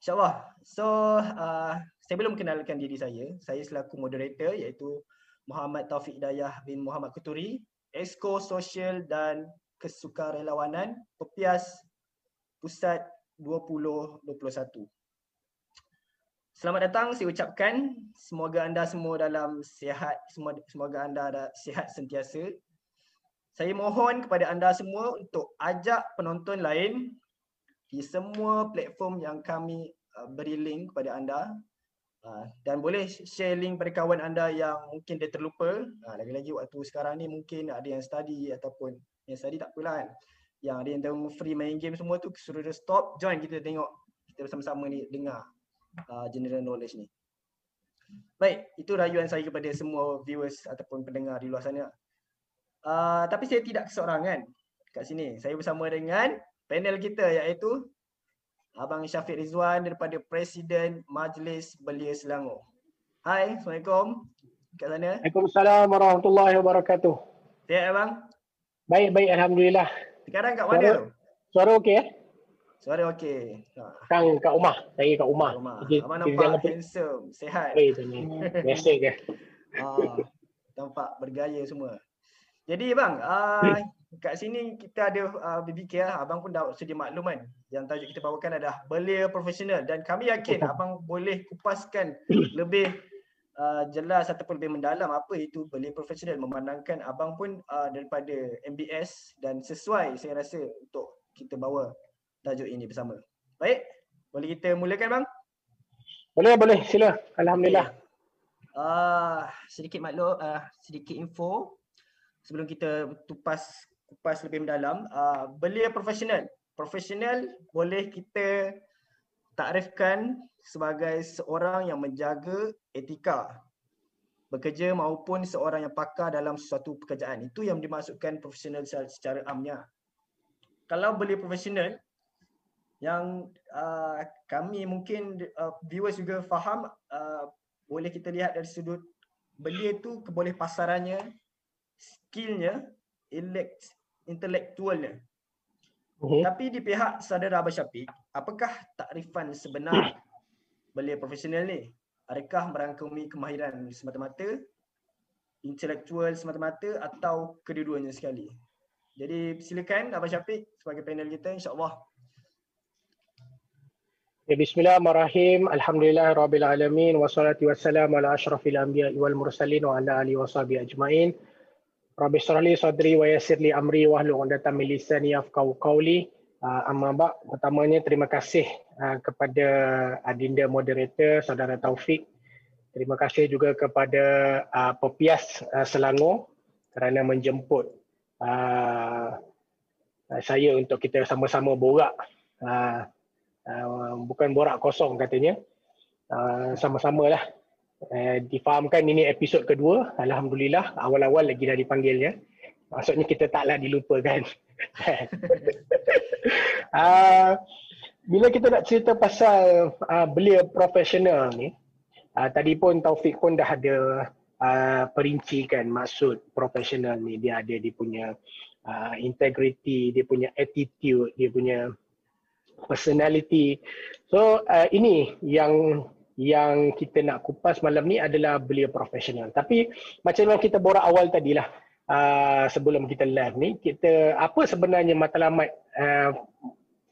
InsyaAllah. So, uh, saya belum kenalkan diri saya. Saya selaku moderator iaitu Muhammad Taufik Dayah bin Muhammad Kuturi, Esko Sosial dan Kesukarelawanan, Pepias Pusat 2021. Selamat datang saya ucapkan semoga anda semua dalam sihat semoga anda ada sihat sentiasa. Saya mohon kepada anda semua untuk ajak penonton lain di semua platform yang kami uh, beri link kepada anda uh, dan boleh share link pada kawan anda yang mungkin dia terlupa uh, lagi-lagi waktu sekarang ni mungkin ada yang study ataupun yang study tak apalah kan. Yang ada yang tengok free main game semua tu suruh dia stop join kita tengok kita bersama-sama ni dengar general knowledge ni. Baik itu rayuan saya kepada semua viewers ataupun pendengar di luar sana. Uh, tapi saya tidak keseorangan kat sini. Saya bersama dengan panel kita iaitu Abang Syafiq Rizwan daripada Presiden Majlis Belia Selangor. Hai, Assalamualaikum. Kat sana. Waalaikumsalam warahmatullahi wabarakatuh. Sihat abang? Baik, baik alhamdulillah. Sekarang kat mana tu? Suara okey eh? Suara okey. Ha. Kang kat rumah. Saya kat rumah. rumah. abang nampak handsome, sihat. Eh, Biasa ke? Ah, nampak bergaya semua. Jadi bang, uh, kat sini kita ada uh, BBK lah. Abang pun dah sedia maklum kan. Yang tajuk kita bawakan adalah belia profesional. Dan kami yakin abang boleh kupaskan lebih uh, jelas ataupun lebih mendalam apa itu belia profesional. Memandangkan abang pun uh, daripada MBS dan sesuai saya rasa untuk kita bawa tajuk ini bersama. Baik, boleh kita mulakan bang? Boleh, boleh. Sila. Alhamdulillah. Okay. Uh, sedikit maklum, uh, sedikit info sebelum kita tupas kupas lebih mendalam, uh, belia profesional. Profesional boleh kita takrifkan sebagai seorang yang menjaga etika bekerja maupun seorang yang pakar dalam sesuatu pekerjaan. Itu yang dimaksudkan profesional secara amnya. Kalau belia profesional yang uh, kami mungkin uh, viewers juga faham uh, boleh kita lihat dari sudut belia itu keboleh pasarannya skillnya, intelektualnya. Uh-huh. Tapi di pihak saudara Abah Syafiq, apakah takrifan sebenar belia profesional ni? Adakah merangkumi kemahiran semata-mata, intelektual semata-mata atau kedua-duanya sekali? Jadi silakan Abah Syafiq sebagai panel kita insya-Allah. Ya, bismillahirrahmanirrahim. Alhamdulillah rabbil alamin wassalatu wassalamu ala asyrafil anbiya'i wal mursalin wa ala alihi washabihi ajmain. Rabbi syrahli sadri wa yassirli amri wa hlul 'uqdatam min lisani yafqahu qawli. Uh, amma pertamanya terima kasih uh, kepada adinda moderator saudara Taufik. Terima kasih juga kepada uh, Pepias Selangor kerana menjemput uh, saya untuk kita sama-sama borak. Uh, uh, bukan borak kosong katanya. Uh, sama-sama Eh, difahamkan ini episod kedua. Alhamdulillah awal-awal lagi dah dipanggil ya. Maksudnya kita taklah dilupakan. uh, bila kita nak cerita pasal uh, belia profesional ni, uh, tadi pun Taufik pun dah ada uh, perincikan maksud profesional ni. Dia ada dia punya uh, integrity, dia punya attitude, dia punya personality. So uh, ini yang yang kita nak kupas malam ni adalah belia profesional. Tapi macam yang kita borak awal tadilah uh, sebelum kita live ni, kita apa sebenarnya matlamat uh,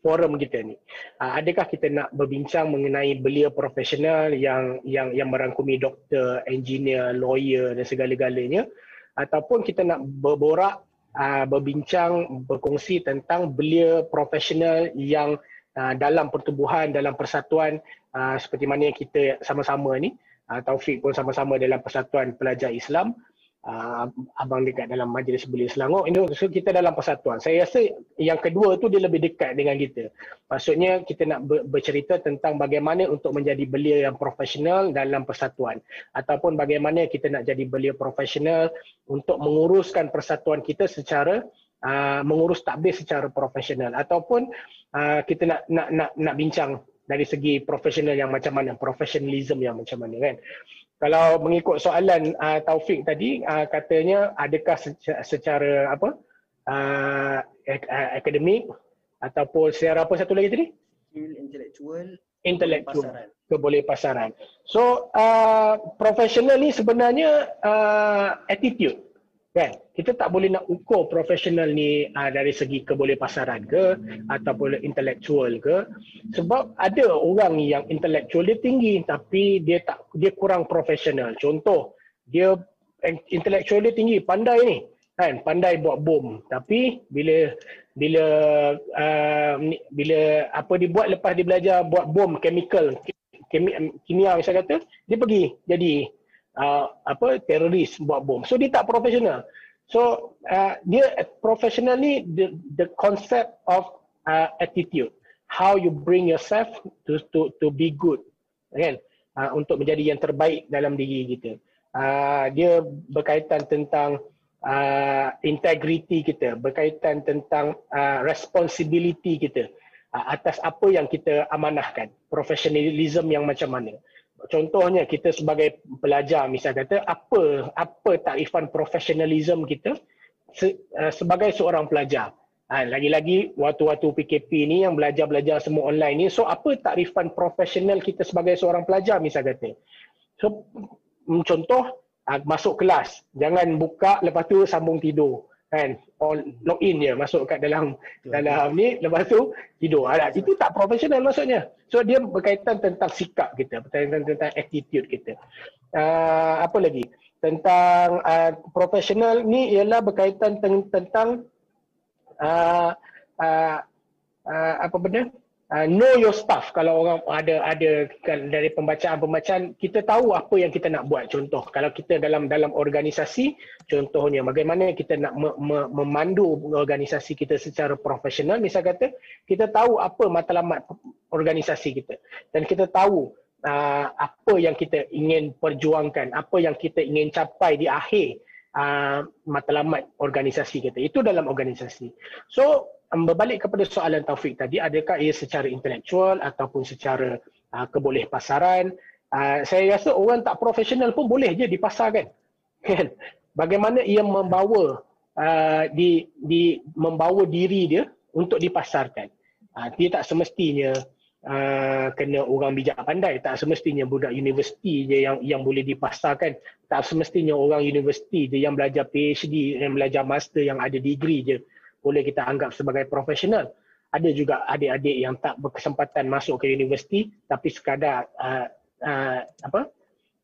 forum kita ni? Uh, adakah kita nak berbincang mengenai belia profesional yang yang yang merangkumi doktor, engineer, lawyer dan segala-galanya ataupun kita nak berborak uh, berbincang berkongsi tentang belia profesional yang uh, dalam pertubuhan, dalam persatuan uh, seperti mana yang kita sama-sama ni. Uh, Taufik pun sama-sama dalam persatuan pelajar Islam. Uh, abang dekat dalam majlis belia Selangor. Ini so kita dalam persatuan. Saya rasa yang kedua tu dia lebih dekat dengan kita. Maksudnya kita nak ber- bercerita tentang bagaimana untuk menjadi belia yang profesional dalam persatuan. Ataupun bagaimana kita nak jadi belia profesional untuk menguruskan persatuan kita secara uh, mengurus takbir secara profesional. Ataupun uh, kita nak nak nak nak bincang dari segi profesional yang macam mana, professionalism yang macam mana kan. Kalau mengikut soalan uh, Taufik tadi, uh, katanya adakah secara, secara apa uh, akademik ataupun secara apa satu lagi tadi? skill intelektual intelektual keboleh pasaran. So uh, profesional ni sebenarnya uh, attitude kan. Kita tak boleh nak ukur profesional ni uh, dari segi keboleh pasaran ke ataupun intelektual ke sebab ada orang yang intelektual dia tinggi tapi dia tak dia kurang profesional. Contoh dia intelektual dia tinggi, pandai ni kan pandai buat bom tapi bila bila uh, bila apa dibuat lepas dia belajar buat bom chemical kimi, kimia misalnya kata dia pergi jadi uh, apa teroris buat bom. So dia tak profesional. So uh, dia profesional ni the the concept of uh, attitude. How you bring yourself to to to be good. Kan? Uh, untuk menjadi yang terbaik dalam diri kita. Uh, dia berkaitan tentang uh, integriti kita, berkaitan tentang uh, responsibility kita. Uh, atas apa yang kita amanahkan, professionalism yang macam mana. Contohnya kita sebagai pelajar misal kata apa apa tarifan professionalism kita se, uh, sebagai seorang pelajar. Ha, lagi-lagi waktu-waktu PKP ni yang belajar-belajar semua online ni so apa tarifan profesional kita sebagai seorang pelajar misal kata. So contoh uh, masuk kelas jangan buka lepas tu sambung tidur kan? On log in je masuk kat dalam Betul. dalam ni. Lepas tu tidur. Ada itu tak profesional maksudnya. So dia berkaitan tentang sikap kita berkaitan tentang attitude kita. Uh, apa lagi? Tentang uh, profesional ni ialah berkaitan tentang uh, uh, uh, apa benda uh, know your stuff. Kalau orang ada ada kan, dari pembacaan-pembacaan kita tahu apa yang kita nak buat. Contoh kalau kita dalam dalam organisasi contohnya bagaimana kita nak me, me, memandu organisasi kita secara profesional misal kata kita tahu apa matlamat organisasi kita. Dan kita tahu uh, apa yang kita ingin perjuangkan apa yang kita ingin capai di akhir uh, matlamat organisasi kita. Itu dalam organisasi. So berbalik kepada soalan Taufik tadi, adakah ia secara intelektual ataupun secara uh, keboleh pasaran? Uh, saya rasa orang tak profesional pun boleh je dipasarkan. Kan? Bagaimana ia membawa uh, di, di membawa diri dia untuk dipasarkan. Uh, dia tak semestinya uh, kena orang bijak pandai, tak semestinya budak universiti je yang yang boleh dipasarkan, tak semestinya orang universiti je yang belajar PhD, yang belajar master, yang ada degree je boleh kita anggap sebagai profesional. Ada juga adik-adik yang tak berkesempatan masuk ke universiti tapi sekadar uh, uh, apa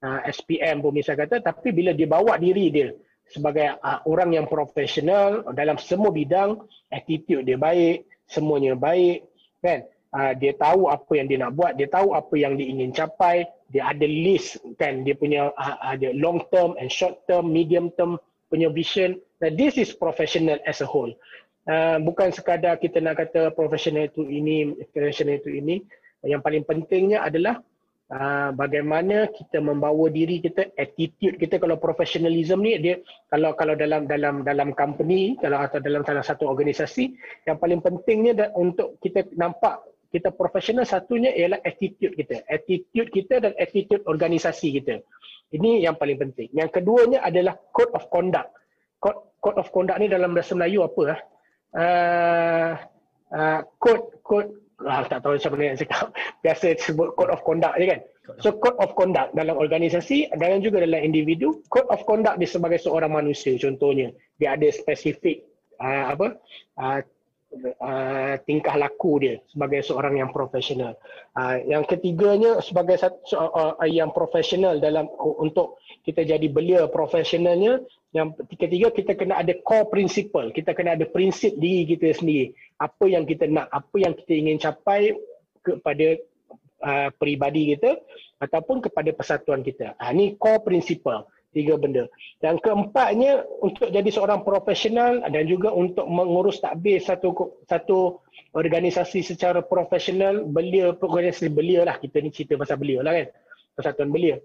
uh, SPM pun misal kata tapi bila dia bawa diri dia sebagai uh, orang yang profesional dalam semua bidang attitude dia baik semuanya baik kan? Uh, dia tahu apa yang dia nak buat dia tahu apa yang dia ingin capai dia ada list kan? Dia punya uh, ada long term and short term medium term punya vision. Now, this is professional as a whole uh, bukan sekadar kita nak kata profesional itu ini, profesional itu ini. Yang paling pentingnya adalah uh, bagaimana kita membawa diri kita, attitude kita kalau professionalism ni dia kalau kalau dalam dalam dalam company kalau atau dalam salah satu organisasi yang paling pentingnya untuk kita nampak kita profesional satunya ialah attitude kita. Attitude kita dan attitude organisasi kita. Ini yang paling penting. Yang keduanya adalah code of conduct. Code, code of conduct ni dalam bahasa Melayu apa? Ah? Uh, uh, code code ah, tak tahu macam mana nak cakap. Biasa sebut code of conduct je kan? So code of conduct dalam organisasi dan juga dalam individu code of conduct dia sebagai seorang manusia contohnya. Dia ada spesifik uh, apa? Uh, uh, tingkah laku dia sebagai seorang yang profesional. Uh, yang ketiganya sebagai satu uh, uh, yang profesional dalam uh, untuk kita jadi belia profesionalnya yang ketiga kita kena ada core principle. Kita kena ada prinsip diri kita sendiri. Apa yang kita nak apa yang kita ingin capai kepada uh, peribadi kita ataupun kepada persatuan kita. Ini core principle tiga benda dan keempatnya untuk jadi seorang profesional dan juga untuk mengurus takbir satu satu organisasi secara profesional belia organisasi belia lah kita ni cerita pasal belia lah kan persatuan belia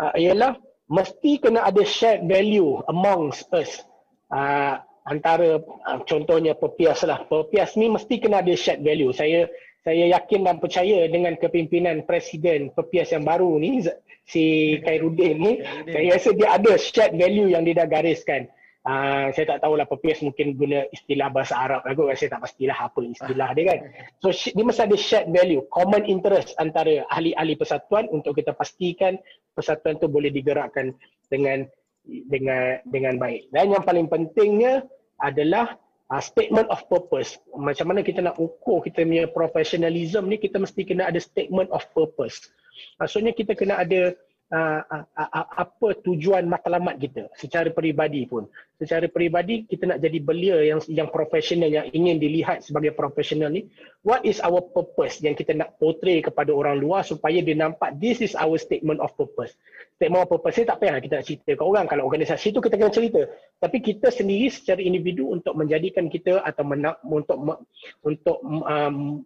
uh, ialah mesti kena ada shared value amongst us. Uh, antara uh, contohnya pepias lah. Pepias ni mesti kena ada shared value. Saya saya yakin dan percaya dengan kepimpinan presiden pepias yang baru ni si Khairuddin ni saya rasa dia ada shared value yang dia dah gariskan. Uh, saya tak tahulah purpose mungkin guna istilah bahasa Arab aku saya tak pastilah apa istilah dia kan. So dia mesti ada shared value, common interest antara ahli-ahli persatuan untuk kita pastikan persatuan tu boleh digerakkan dengan dengan dengan baik. Dan yang paling pentingnya adalah uh, statement of purpose. Macam mana kita nak ukur kita punya professionalism ni kita mesti kena ada statement of purpose. Maksudnya kita kena ada apa tujuan matlamat kita secara peribadi pun. Secara peribadi kita nak jadi belia yang yang profesional yang ingin dilihat sebagai profesional ni. What is our purpose yang kita nak portray kepada orang luar supaya dia nampak this is our statement of purpose. Statement of purpose ni tak payah kita nak cerita ke orang. Kalau organisasi tu kita kena cerita. Tapi kita sendiri secara individu untuk menjadikan kita atau menak, untuk untuk um,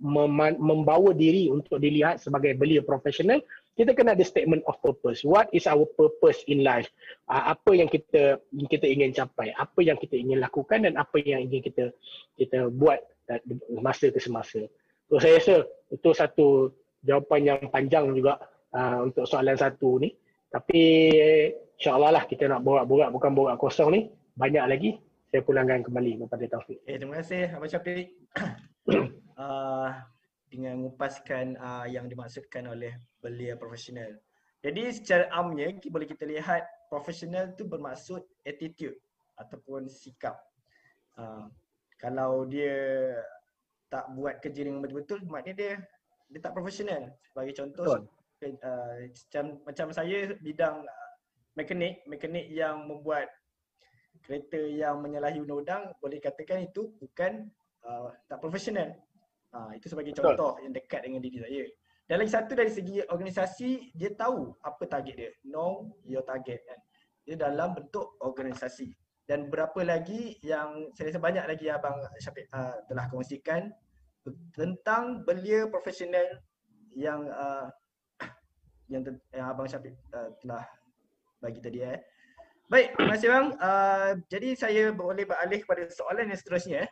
membawa diri untuk dilihat sebagai belia profesional kita kena ada statement of purpose. What is our purpose in life? Uh, apa yang kita kita ingin capai? Apa yang kita ingin lakukan dan apa yang ingin kita kita buat masa ke semasa. So saya rasa itu satu jawapan yang panjang juga uh, untuk soalan satu ni. Tapi insyaAllah lah kita nak borak-borak bukan borak kosong ni. Banyak lagi. Saya pulangkan kembali kepada Taufik. Eh, terima kasih Abang Syafiq. uh, dengan mengupaskan uh, yang dimaksudkan oleh belia profesional. Jadi secara amnya boleh kita lihat profesional tu bermaksud attitude ataupun sikap. Uh, kalau dia tak buat kerja dengan betul-betul maknanya dia dia tak profesional. Sebagai contoh uh, macam macam saya bidang uh, mekanik, mekanik yang membuat kereta yang menyalahi undang-undang boleh katakan itu bukan uh, tak profesional. Ha, itu sebagai contoh Betul. yang dekat dengan diri saya. Dan lagi satu dari segi organisasi, dia tahu apa target dia. Know your target kan. Dia dalam bentuk organisasi. Dan berapa lagi yang saya rasa banyak lagi Abang Syafiq uh, telah kongsikan tentang belia profesional yang uh, yang, yang Abang Syafiq uh, telah bagi tadi eh. Baik, terima kasih bang. Uh, jadi saya boleh beralih kepada soalan yang seterusnya.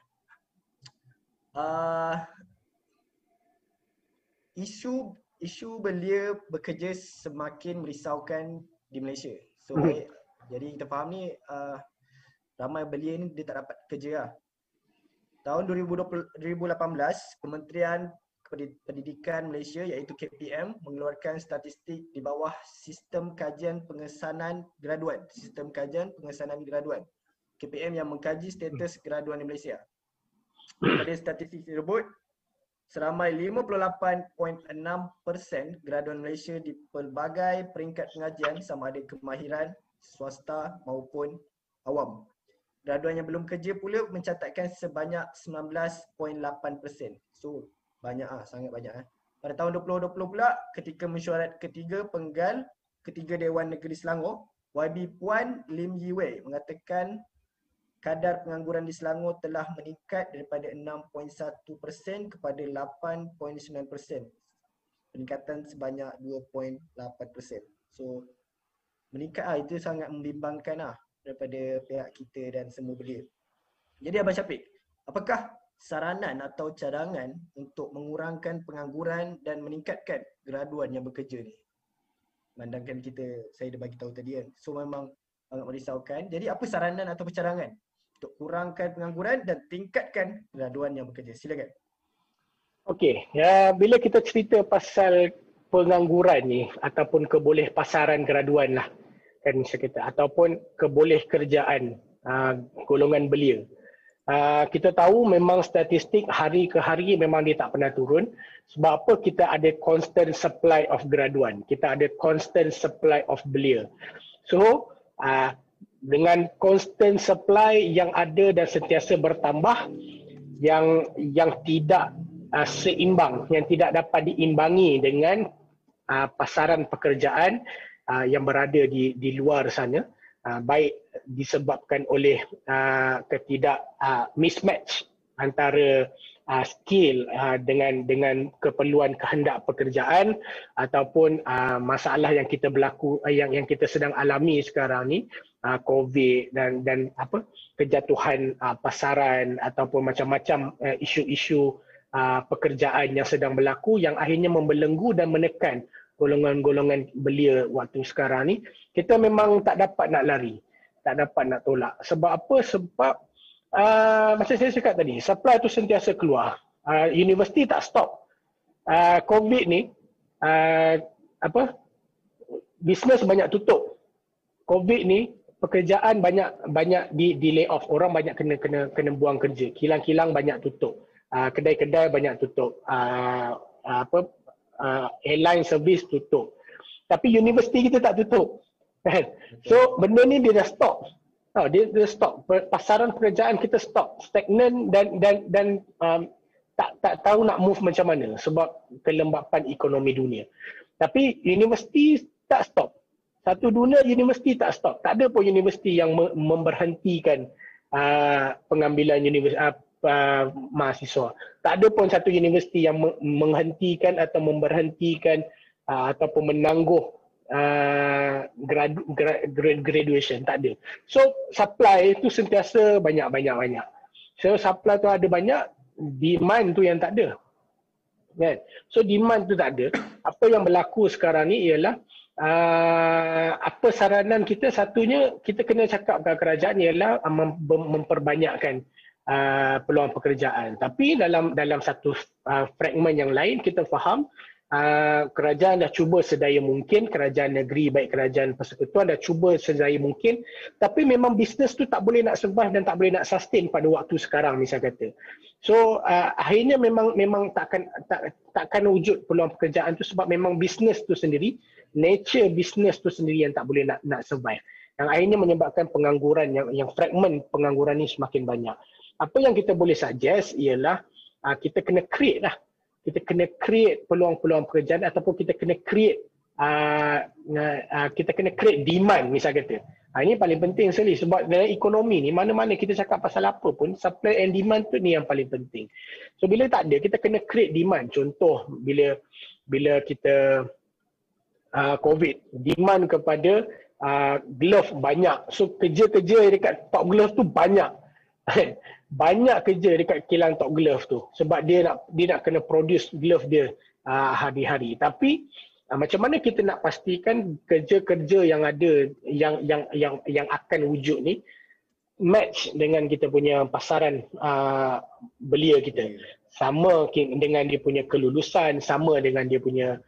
Uh, isu isu belia bekerja semakin merisaukan di Malaysia. So hmm. jadi kita faham ni uh, ramai belia ni dia tak dapat kerja lah. Tahun 2020, 2018, Kementerian Pendidikan Malaysia iaitu KPM mengeluarkan statistik di bawah sistem kajian pengesanan graduan, sistem kajian pengesanan graduan. KPM yang mengkaji status graduan di Malaysia. Pada statistik tersebut, seramai 58.6% graduan Malaysia di pelbagai peringkat pengajian sama ada kemahiran swasta maupun awam. Graduan yang belum kerja pula mencatatkan sebanyak 19.8%. So banyak ah, sangat banyak ah. Pada tahun 2020 pula ketika mesyuarat ketiga penggal ketiga Dewan Negeri Selangor, YB Puan Lim Yiwei mengatakan kadar pengangguran di Selangor telah meningkat daripada 6.1% kepada 8.9%. Peningkatan sebanyak 2.8%. So meningkat lah, itu sangat membimbangkan lah daripada pihak kita dan semua belia. Jadi Abang Syafiq, apakah saranan atau cadangan untuk mengurangkan pengangguran dan meningkatkan graduan yang bekerja ni? Mandangkan kita, saya dah bagi tahu tadi kan. So memang sangat merisaukan. Jadi apa saranan atau cadangan untuk kurangkan pengangguran dan tingkatkan graduan yang bekerja. Silakan. Okey, ya bila kita cerita pasal pengangguran ni ataupun keboleh pasaran graduan lah kan kita ataupun keboleh kerjaan uh, golongan belia. Uh, kita tahu memang statistik hari ke hari memang dia tak pernah turun sebab apa kita ada constant supply of graduan kita ada constant supply of belia so uh, dengan constant supply yang ada dan sentiasa bertambah yang yang tidak uh, seimbang yang tidak dapat diimbangi dengan uh, pasaran pekerjaan uh, yang berada di di luar sana uh, baik disebabkan oleh uh, ketidak uh, mismatch antara uh, skill uh, dengan dengan keperluan kehendak pekerjaan ataupun uh, masalah yang kita berlaku uh, yang yang kita sedang alami sekarang ni uh, COVID dan dan apa kejatuhan uh, pasaran ataupun macam-macam uh, isu-isu uh, pekerjaan yang sedang berlaku yang akhirnya membelenggu dan menekan golongan-golongan belia waktu sekarang ni kita memang tak dapat nak lari tak dapat nak tolak. Sebab apa? Sebab uh, macam saya cakap tadi, supply tu sentiasa keluar. Uh, universiti tak stop. Uh, COVID ni, uh, apa? Bisnes banyak tutup. COVID ni, pekerjaan banyak banyak di, di lay off. Orang banyak kena kena kena buang kerja. Kilang-kilang banyak tutup. Uh, kedai-kedai banyak tutup. Uh, apa? Uh, airline service tutup. Tapi universiti kita tak tutup. Kan? So benda ni dia dah stop. Oh, dia, dia stop. Pasaran pekerjaan kita stop. Stagnan dan dan dan um, tak tak tahu nak move macam mana sebab kelembapan ekonomi dunia. Tapi universiti tak stop. Satu dunia universiti tak stop. Tak ada pun universiti yang memberhentikan uh, pengambilan universiti uh, uh, mahasiswa. Tak ada pun satu universiti yang menghentikan atau memberhentikan uh, ataupun menangguh uh, grad, grad, graduation tak ada. So supply tu sentiasa banyak banyak banyak. So supply tu ada banyak, demand tu yang tak ada. Kan? So demand tu tak ada. Apa yang berlaku sekarang ni ialah uh, apa saranan kita satunya kita kena cakap ke kerajaan ialah mem- memperbanyakkan uh, peluang pekerjaan. Tapi dalam dalam satu uh, fragment yang lain kita faham uh, kerajaan dah cuba sedaya mungkin, kerajaan negeri baik kerajaan persekutuan dah cuba sedaya mungkin tapi memang bisnes tu tak boleh nak survive dan tak boleh nak sustain pada waktu sekarang misal kata. So uh, akhirnya memang memang takkan tak takkan wujud peluang pekerjaan tu sebab memang bisnes tu sendiri, nature bisnes tu sendiri yang tak boleh nak nak survive. Yang akhirnya menyebabkan pengangguran yang yang fragment pengangguran ni semakin banyak. Apa yang kita boleh suggest ialah uh, kita kena create lah kita kena create peluang-peluang pekerjaan ataupun kita kena create uh, uh, kita kena create demand misal kata. Ha, ini paling penting sekali sebab dalam ekonomi ni mana-mana kita cakap pasal apa pun supply and demand tu ni yang paling penting. So bila tak ada kita kena create demand. Contoh bila bila kita uh, COVID demand kepada uh, glove banyak. So kerja-kerja dekat top glove tu banyak. banyak kerja dekat kilang Tok Glove tu sebab dia nak dia nak kena produce glove dia uh, hari-hari. Tapi uh, macam mana kita nak pastikan kerja-kerja yang ada yang yang yang yang akan wujud ni match dengan kita punya pasaran uh, belia kita? Sama dengan dia punya kelulusan sama dengan dia punya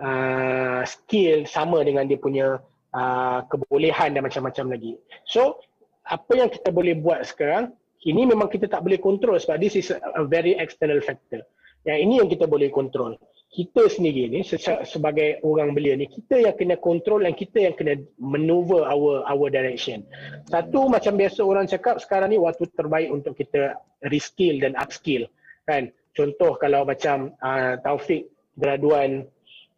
uh, skill sama dengan dia punya uh, kebolehan dan macam-macam lagi. So apa yang kita boleh buat sekarang ini memang kita tak boleh kontrol sebab this is a very external factor. Yang ini yang kita boleh kontrol. Kita sendiri ni sebagai orang belia ni kita yang kena kontrol dan kita yang kena maneuver our our direction. Satu macam biasa orang cakap sekarang ni waktu terbaik untuk kita reskill dan upskill kan. Contoh kalau macam uh, Taufik graduan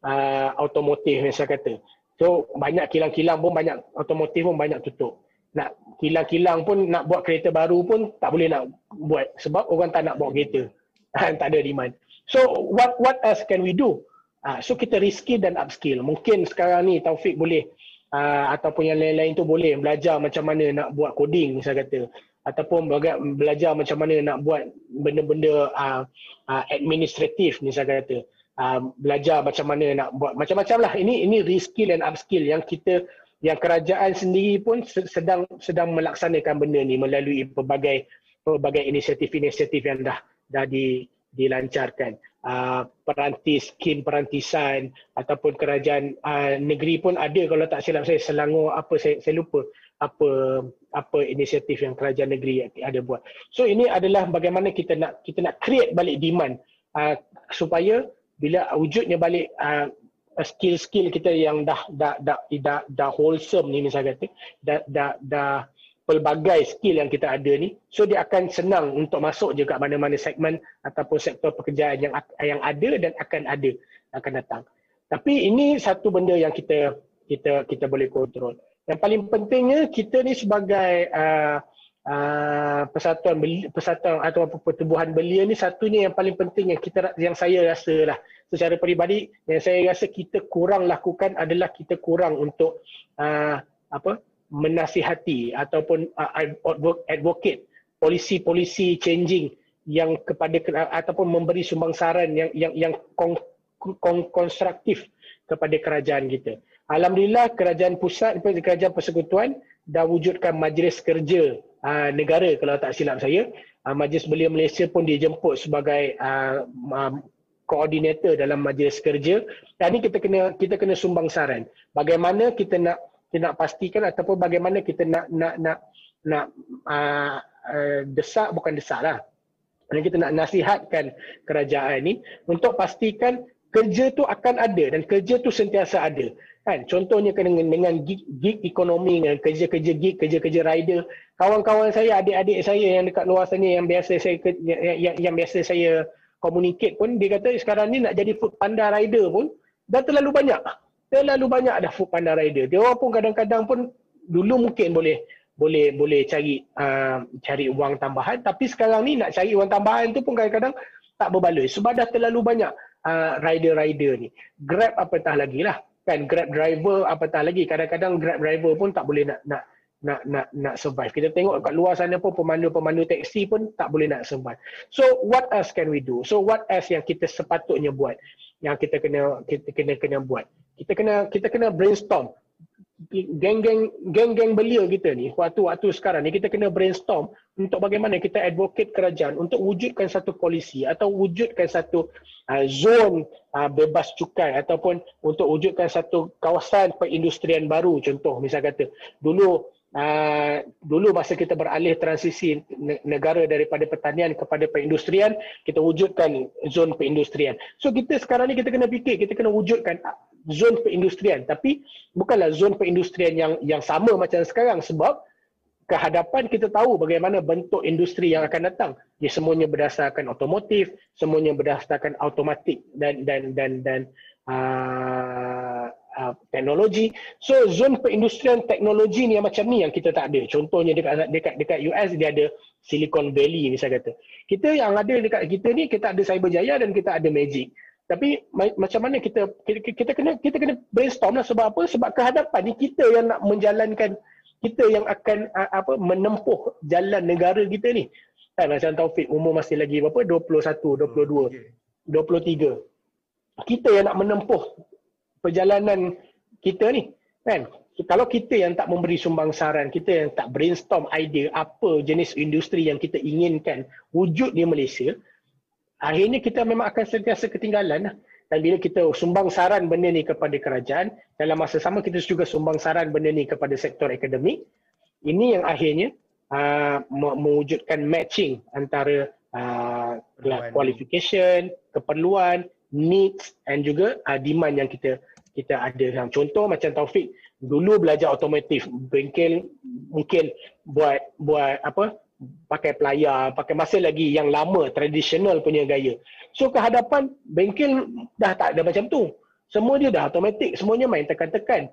uh, automotif yang saya kata. So banyak kilang-kilang pun banyak automotif pun banyak tutup nak kilang-kilang pun nak buat kereta baru pun tak boleh nak buat sebab orang tak nak bawa kereta. tak ada demand. So what what else can we do? Uh, so kita reskill dan upskill. Mungkin sekarang ni Taufik boleh uh, ataupun yang lain-lain tu boleh belajar macam mana nak buat coding misalnya kata ataupun belajar macam mana nak buat benda-benda uh, uh, administratif misalnya kata. Uh, belajar macam mana nak buat macam-macam lah. Ini ini reskill dan upskill yang kita yang kerajaan sendiri pun sedang sedang melaksanakan benda ni melalui pelbagai pelbagai inisiatif-inisiatif yang dah dah di, dilancarkan. Uh, perantis, skim perantisan ataupun kerajaan uh, negeri pun ada kalau tak silap saya Selangor apa saya, saya lupa apa apa inisiatif yang kerajaan negeri ada buat. So ini adalah bagaimana kita nak kita nak create balik demand uh, supaya bila wujudnya balik uh, skill-skill kita yang dah dah dah dah, dah wholesome ni misalnya kata dah dah dah pelbagai skill yang kita ada ni so dia akan senang untuk masuk juga mana-mana segmen ataupun sektor pekerjaan yang yang ada dan akan ada akan datang. Tapi ini satu benda yang kita kita kita boleh kontrol. Yang paling pentingnya kita ni sebagai uh, uh, persatuan persatuan atau pertubuhan belia ni satunya yang paling penting yang kita yang saya rasa lah secara peribadi yang saya rasa kita kurang lakukan adalah kita kurang untuk uh, apa menasihati ataupun uh, advocate polisi-polisi changing yang kepada ataupun memberi sumbang saran yang yang yang kon, kon, konstruktif kepada kerajaan kita. Alhamdulillah kerajaan pusat kerajaan persekutuan dah wujudkan majlis kerja uh, negara kalau tak silap saya. Uh, majlis belia Malaysia pun dijemput sebagai uh, uh, koordinator dalam majlis kerja. Dan ini kita kena kita kena sumbang saran. Bagaimana kita nak kita nak pastikan ataupun bagaimana kita nak nak nak nak uh, uh, desak bukan desak lah. Dan kita nak nasihatkan kerajaan ini untuk pastikan kerja tu akan ada dan kerja tu sentiasa ada. Kan? Contohnya dengan, dengan gig, gig ekonomi, dengan kerja-kerja gig, kerja-kerja rider. Kawan-kawan saya, adik-adik saya yang dekat luar sana yang biasa saya yang, yang, yang biasa saya communicate pun, dia kata sekarang ni nak jadi food panda rider pun dah terlalu banyak. Terlalu banyak dah food panda rider. Dia orang pun kadang-kadang pun dulu mungkin boleh boleh boleh cari uh, cari wang tambahan tapi sekarang ni nak cari wang tambahan tu pun kadang-kadang tak berbaloi sebab dah terlalu banyak uh, rider-rider ni. Grab apatah lagi lah. Kan Grab driver apatah lagi. Kadang-kadang Grab driver pun tak boleh nak nak nak nak nak survive. Kita tengok kat luar sana pun pemandu-pemandu teksi pun tak boleh nak survive. So what else can we do? So what else yang kita sepatutnya buat? Yang kita kena kita kena kena buat. Kita kena kita kena brainstorm geng-geng geng-geng belia kita ni waktu-waktu sekarang ni kita kena brainstorm untuk bagaimana kita advocate kerajaan untuk wujudkan satu polisi atau wujudkan satu uh, zone uh, bebas cukai ataupun untuk wujudkan satu kawasan perindustrian baru contoh misal kata. Dulu Uh, dulu masa kita beralih transisi negara daripada pertanian kepada perindustrian kita wujudkan zon perindustrian. So kita sekarang ni kita kena fikir kita kena wujudkan zon perindustrian. Tapi bukanlah zon perindustrian yang yang sama macam sekarang sebab kehadapan kita tahu bagaimana bentuk industri yang akan datang. Dia semuanya berdasarkan otomotif semuanya berdasarkan automatik dan dan dan dan uh, uh, teknologi. So zon perindustrian teknologi ni yang macam ni yang kita tak ada. Contohnya dekat dekat dekat US dia ada Silicon Valley misal kata. Kita yang ada dekat kita ni kita ada Cyberjaya dan kita ada Magic. Tapi ma- macam mana kita, kita kita kena kita kena brainstorm lah sebab apa? Sebab kehadapan ni kita yang nak menjalankan kita yang akan uh, apa menempuh jalan negara kita ni. Kan macam Taufik umur masih lagi berapa? 21, 22, 23. Kita yang nak menempuh perjalanan kita ni kan? Kalau kita yang tak memberi sumbang saran kita yang tak brainstorm idea apa jenis industri yang kita inginkan wujud di Malaysia akhirnya kita memang akan sentiasa ketinggalan lah. dan bila kita sumbang saran benda ni kepada kerajaan dalam masa sama kita juga sumbang saran benda ni kepada sektor akademik. Ini yang akhirnya uh, mewujudkan matching antara uh, qualification keperluan needs and juga uh, demand yang kita kita ada yang contoh macam Taufik dulu belajar otomotif bengkel mungkin buat buat apa pakai pelayar pakai masa lagi yang lama tradisional punya gaya. So kehadapan bengkel dah tak ada macam tu. Semua dia dah otomatik semuanya main tekan-tekan.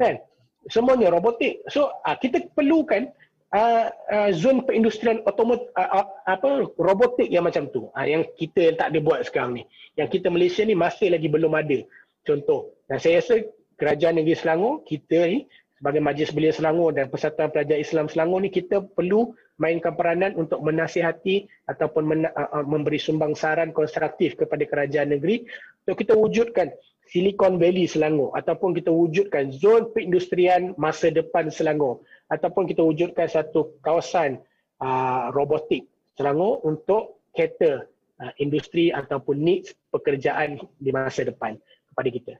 Kan? Semuanya robotik. So uh, kita perlukan uh, uh, zon perindustrian otomotif uh, uh, apa robotik yang macam tu. Uh, yang kita tak ada buat sekarang ni. Yang kita Malaysia ni masih lagi belum ada contoh dan saya rasa kerajaan negeri Selangor, kita ni sebagai Majlis Belia Selangor dan Persatuan Pelajar Islam Selangor ni kita perlu mainkan peranan untuk menasihati ataupun men- memberi sumbang saran konstruktif kepada kerajaan negeri untuk kita wujudkan Silicon Valley Selangor ataupun kita wujudkan zon perindustrian masa depan Selangor ataupun kita wujudkan satu kawasan uh, robotik Selangor untuk cater uh, industri ataupun needs pekerjaan di masa depan kepada kita.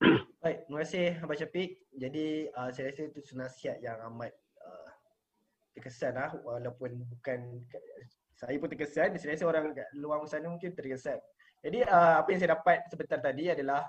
Baik, terima kasih Abang Syafiq. Jadi uh, saya rasa itu nasihat yang amat uh, terkesan lah walaupun bukan saya pun terkesan, saya rasa orang kat luar sana mungkin terkesan. Jadi uh, apa yang saya dapat sebentar tadi adalah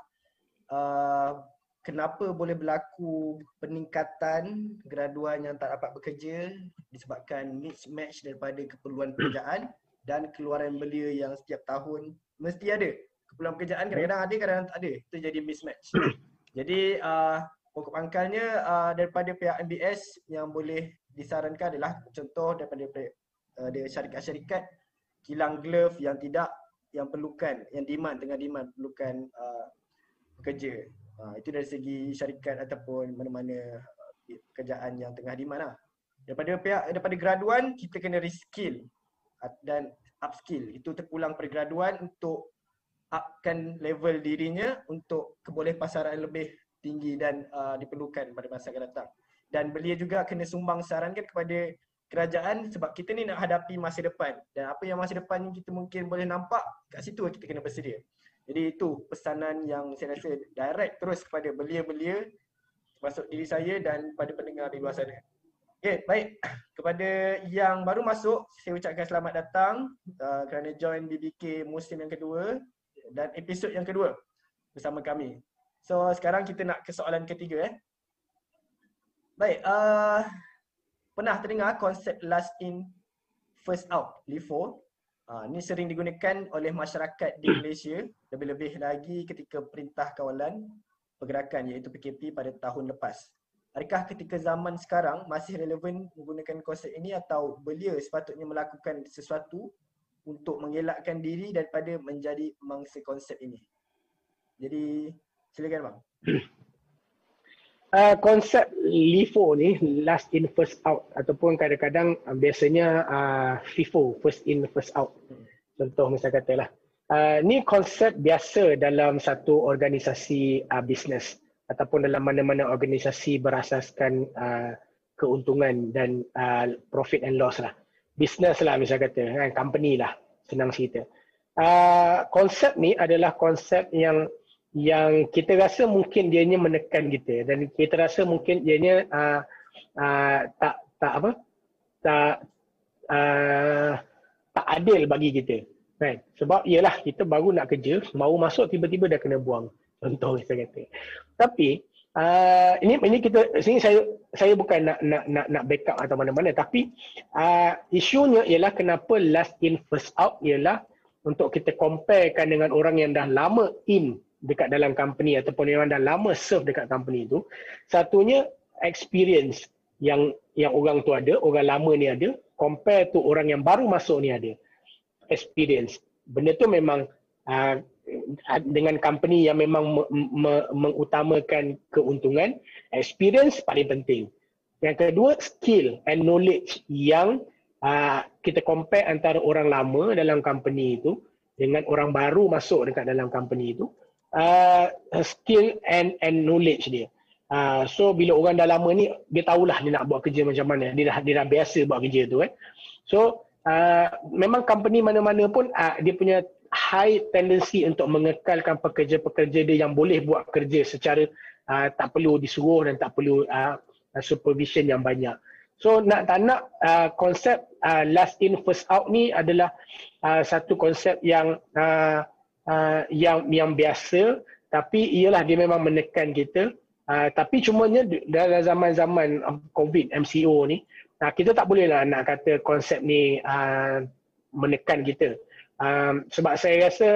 uh, kenapa boleh berlaku peningkatan graduan yang tak dapat bekerja disebabkan mismatch daripada keperluan pekerjaan dan keluaran belia yang setiap tahun mesti ada keperluan pekerjaan kadang-kadang ada kadang-kadang tak ada. Itu jadi mismatch. Jadi uh, pokok pangkalnya uh, daripada pihak MBS yang boleh disarankan adalah contoh daripada uh, syarikat-syarikat kilang glove yang tidak yang perlukan yang demand tengah demand perlukan uh, pekerja. Uh, itu dari segi syarikat ataupun mana-mana uh, pekerjaan yang tengah demand lah. Daripada pihak daripada graduan kita kena reskill uh, dan upskill. Itu terpulang pada graduan untuk upkan level dirinya untuk keboleh pasaran lebih tinggi dan uh, diperlukan pada masa akan datang. dan belia juga kena sumbang saran kan kepada kerajaan sebab kita ni nak hadapi masa depan dan apa yang masa depan kita mungkin boleh nampak kat situ kita kena bersedia. Jadi itu pesanan yang saya rasa direct terus kepada belia-belia termasuk diri saya dan pada pendengar di luar sana. Okay, baik. Kepada yang baru masuk, saya ucapkan selamat datang uh, kerana join BBK musim yang kedua dan episod yang kedua bersama kami. So sekarang kita nak ke soalan ketiga eh. Baik, uh, pernah terdengar konsep last in first out LIFO uh, ini sering digunakan oleh masyarakat di Malaysia lebih-lebih lagi ketika perintah kawalan pergerakan iaitu PKP pada tahun lepas adakah ketika zaman sekarang masih relevan menggunakan konsep ini atau belia sepatutnya melakukan sesuatu untuk mengelakkan diri daripada menjadi mangsa konsep ini jadi silakan bang uh, konsep LIFO ni last in first out ataupun kadang-kadang uh, biasanya uh, FIFO first in first out. Contoh misal katalah. Uh, ni konsep biasa dalam satu organisasi uh, bisnes ataupun dalam mana-mana organisasi berasaskan uh, keuntungan dan uh, profit and loss lah. Business lah misal kata, kan? company lah senang cerita. Uh, konsep ni adalah konsep yang yang kita rasa mungkin dia dianya menekan kita dan kita rasa mungkin dianya uh, uh, tak tak apa tak uh, tak adil bagi kita kan sebab ialah kita baru nak kerja mau masuk tiba-tiba dah kena buang contoh saya kata tapi uh, ini ini kita sini saya saya bukan nak nak nak nak backup atau mana-mana tapi uh, isunya ialah kenapa last in first out ialah untuk kita comparekan dengan orang yang dah lama in dekat dalam company ataupun yang dah lama serve dekat company itu satunya experience yang yang orang tu ada orang lama ni ada compare tu orang yang baru masuk ni ada. Experience. Benda tu memang uh, dengan company yang memang me, me, mengutamakan keuntungan experience paling penting yang kedua skill and knowledge yang uh, kita compare antara orang lama dalam company itu dengan orang baru masuk dekat dalam company itu uh, skill and and knowledge dia. Uh, so bila orang dah lama ni dia tahulah dia nak buat kerja macam mana. Dia dah dia dah biasa buat kerja tu kan. So uh, memang company mana-mana pun uh, dia punya high tendency untuk mengekalkan pekerja-pekerja dia yang boleh buat kerja secara uh, tak perlu disuruh dan tak perlu uh, supervision yang banyak. So nak tak nak uh, konsep uh, last in first out ni adalah uh, satu konsep yang uh, uh, yang yang biasa tapi ialah dia memang menekan kita uh, tapi cumanya dalam zaman-zaman covid MCO ni uh, kita tak boleh lah nak kata konsep ni uh, menekan kita um, sebab saya rasa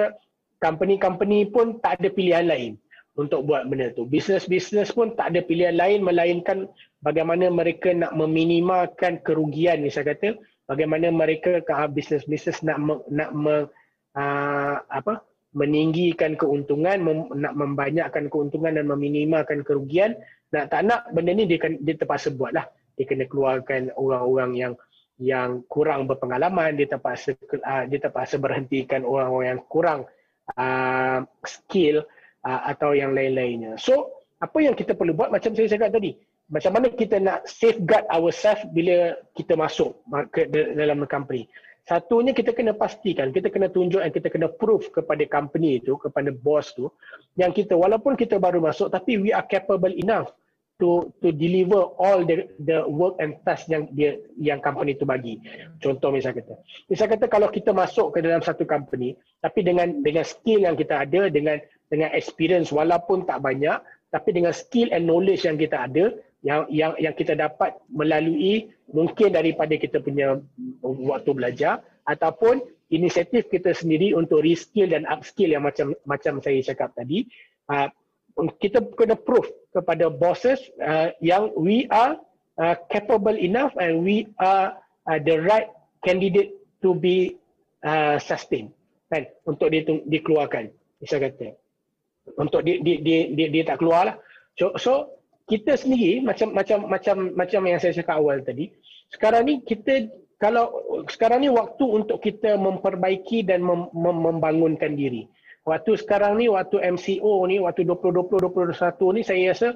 company-company pun tak ada pilihan lain untuk buat benda tu. Bisnes-bisnes pun tak ada pilihan lain melainkan bagaimana mereka nak meminimalkan kerugian misal kata bagaimana mereka ke bisnes-bisnes nak nak me, uh, apa meninggikan keuntungan, mem, nak membanyakkan keuntungan dan meminimalkan kerugian, nak tak nak benda ni dia, dia terpaksa buat lah. Dia kena keluarkan orang-orang yang yang kurang berpengalaman, dia terpaksa uh, dia terpaksa berhentikan orang-orang yang kurang uh, skill uh, atau yang lain-lainnya. So, apa yang kita perlu buat macam saya cakap tadi, macam mana kita nak safeguard ourselves bila kita masuk ke dalam company. Satunya kita kena pastikan, kita kena tunjuk dan kita kena proof kepada company itu, kepada bos tu yang kita walaupun kita baru masuk tapi we are capable enough to to deliver all the the work and task yang dia yang company itu bagi. Contoh misal kata. Misal kata kalau kita masuk ke dalam satu company tapi dengan dengan skill yang kita ada dengan dengan experience walaupun tak banyak tapi dengan skill and knowledge yang kita ada yang yang yang kita dapat melalui mungkin daripada kita punya waktu belajar ataupun inisiatif kita sendiri untuk reskill dan upskill yang macam macam saya cakap tadi uh, kita kena proof kepada bosses uh, yang we are uh, capable enough and we are uh, the right candidate to be uh, sustained. Kan? Untuk dia dikeluarkan misal kata. Untuk dia dia dia, dia, dia tak keluar lah. So, so kita sendiri macam macam macam macam yang saya cakap awal tadi sekarang ni kita kalau sekarang ni waktu untuk kita memperbaiki dan mem, mem, membangunkan diri waktu sekarang ni waktu MCO ni waktu 2020 2021 ni saya rasa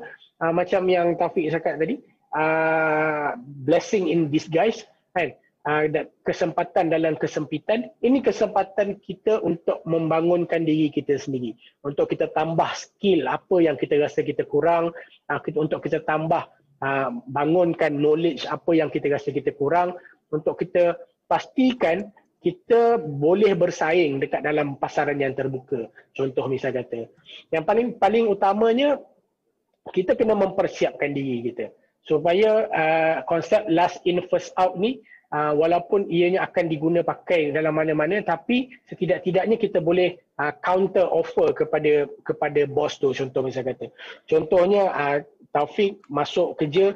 uh, macam yang Taufik cakap tadi uh, blessing in disguise kan? Uh, kesempatan dalam kesempitan. Ini kesempatan kita untuk membangunkan diri kita sendiri. Untuk kita tambah skill apa yang kita rasa kita kurang uh, kita, untuk kita tambah uh, bangunkan knowledge apa yang kita rasa kita kurang. Untuk kita pastikan kita boleh bersaing dekat dalam pasaran yang terbuka. Contoh misal kata. Yang paling paling utamanya kita kena mempersiapkan diri kita supaya uh, konsep last in first out ni uh, walaupun ianya akan diguna pakai dalam mana-mana tapi setidak-tidaknya kita boleh uh, counter offer kepada kepada bos tu contoh misal kata. Contohnya uh, Taufik masuk kerja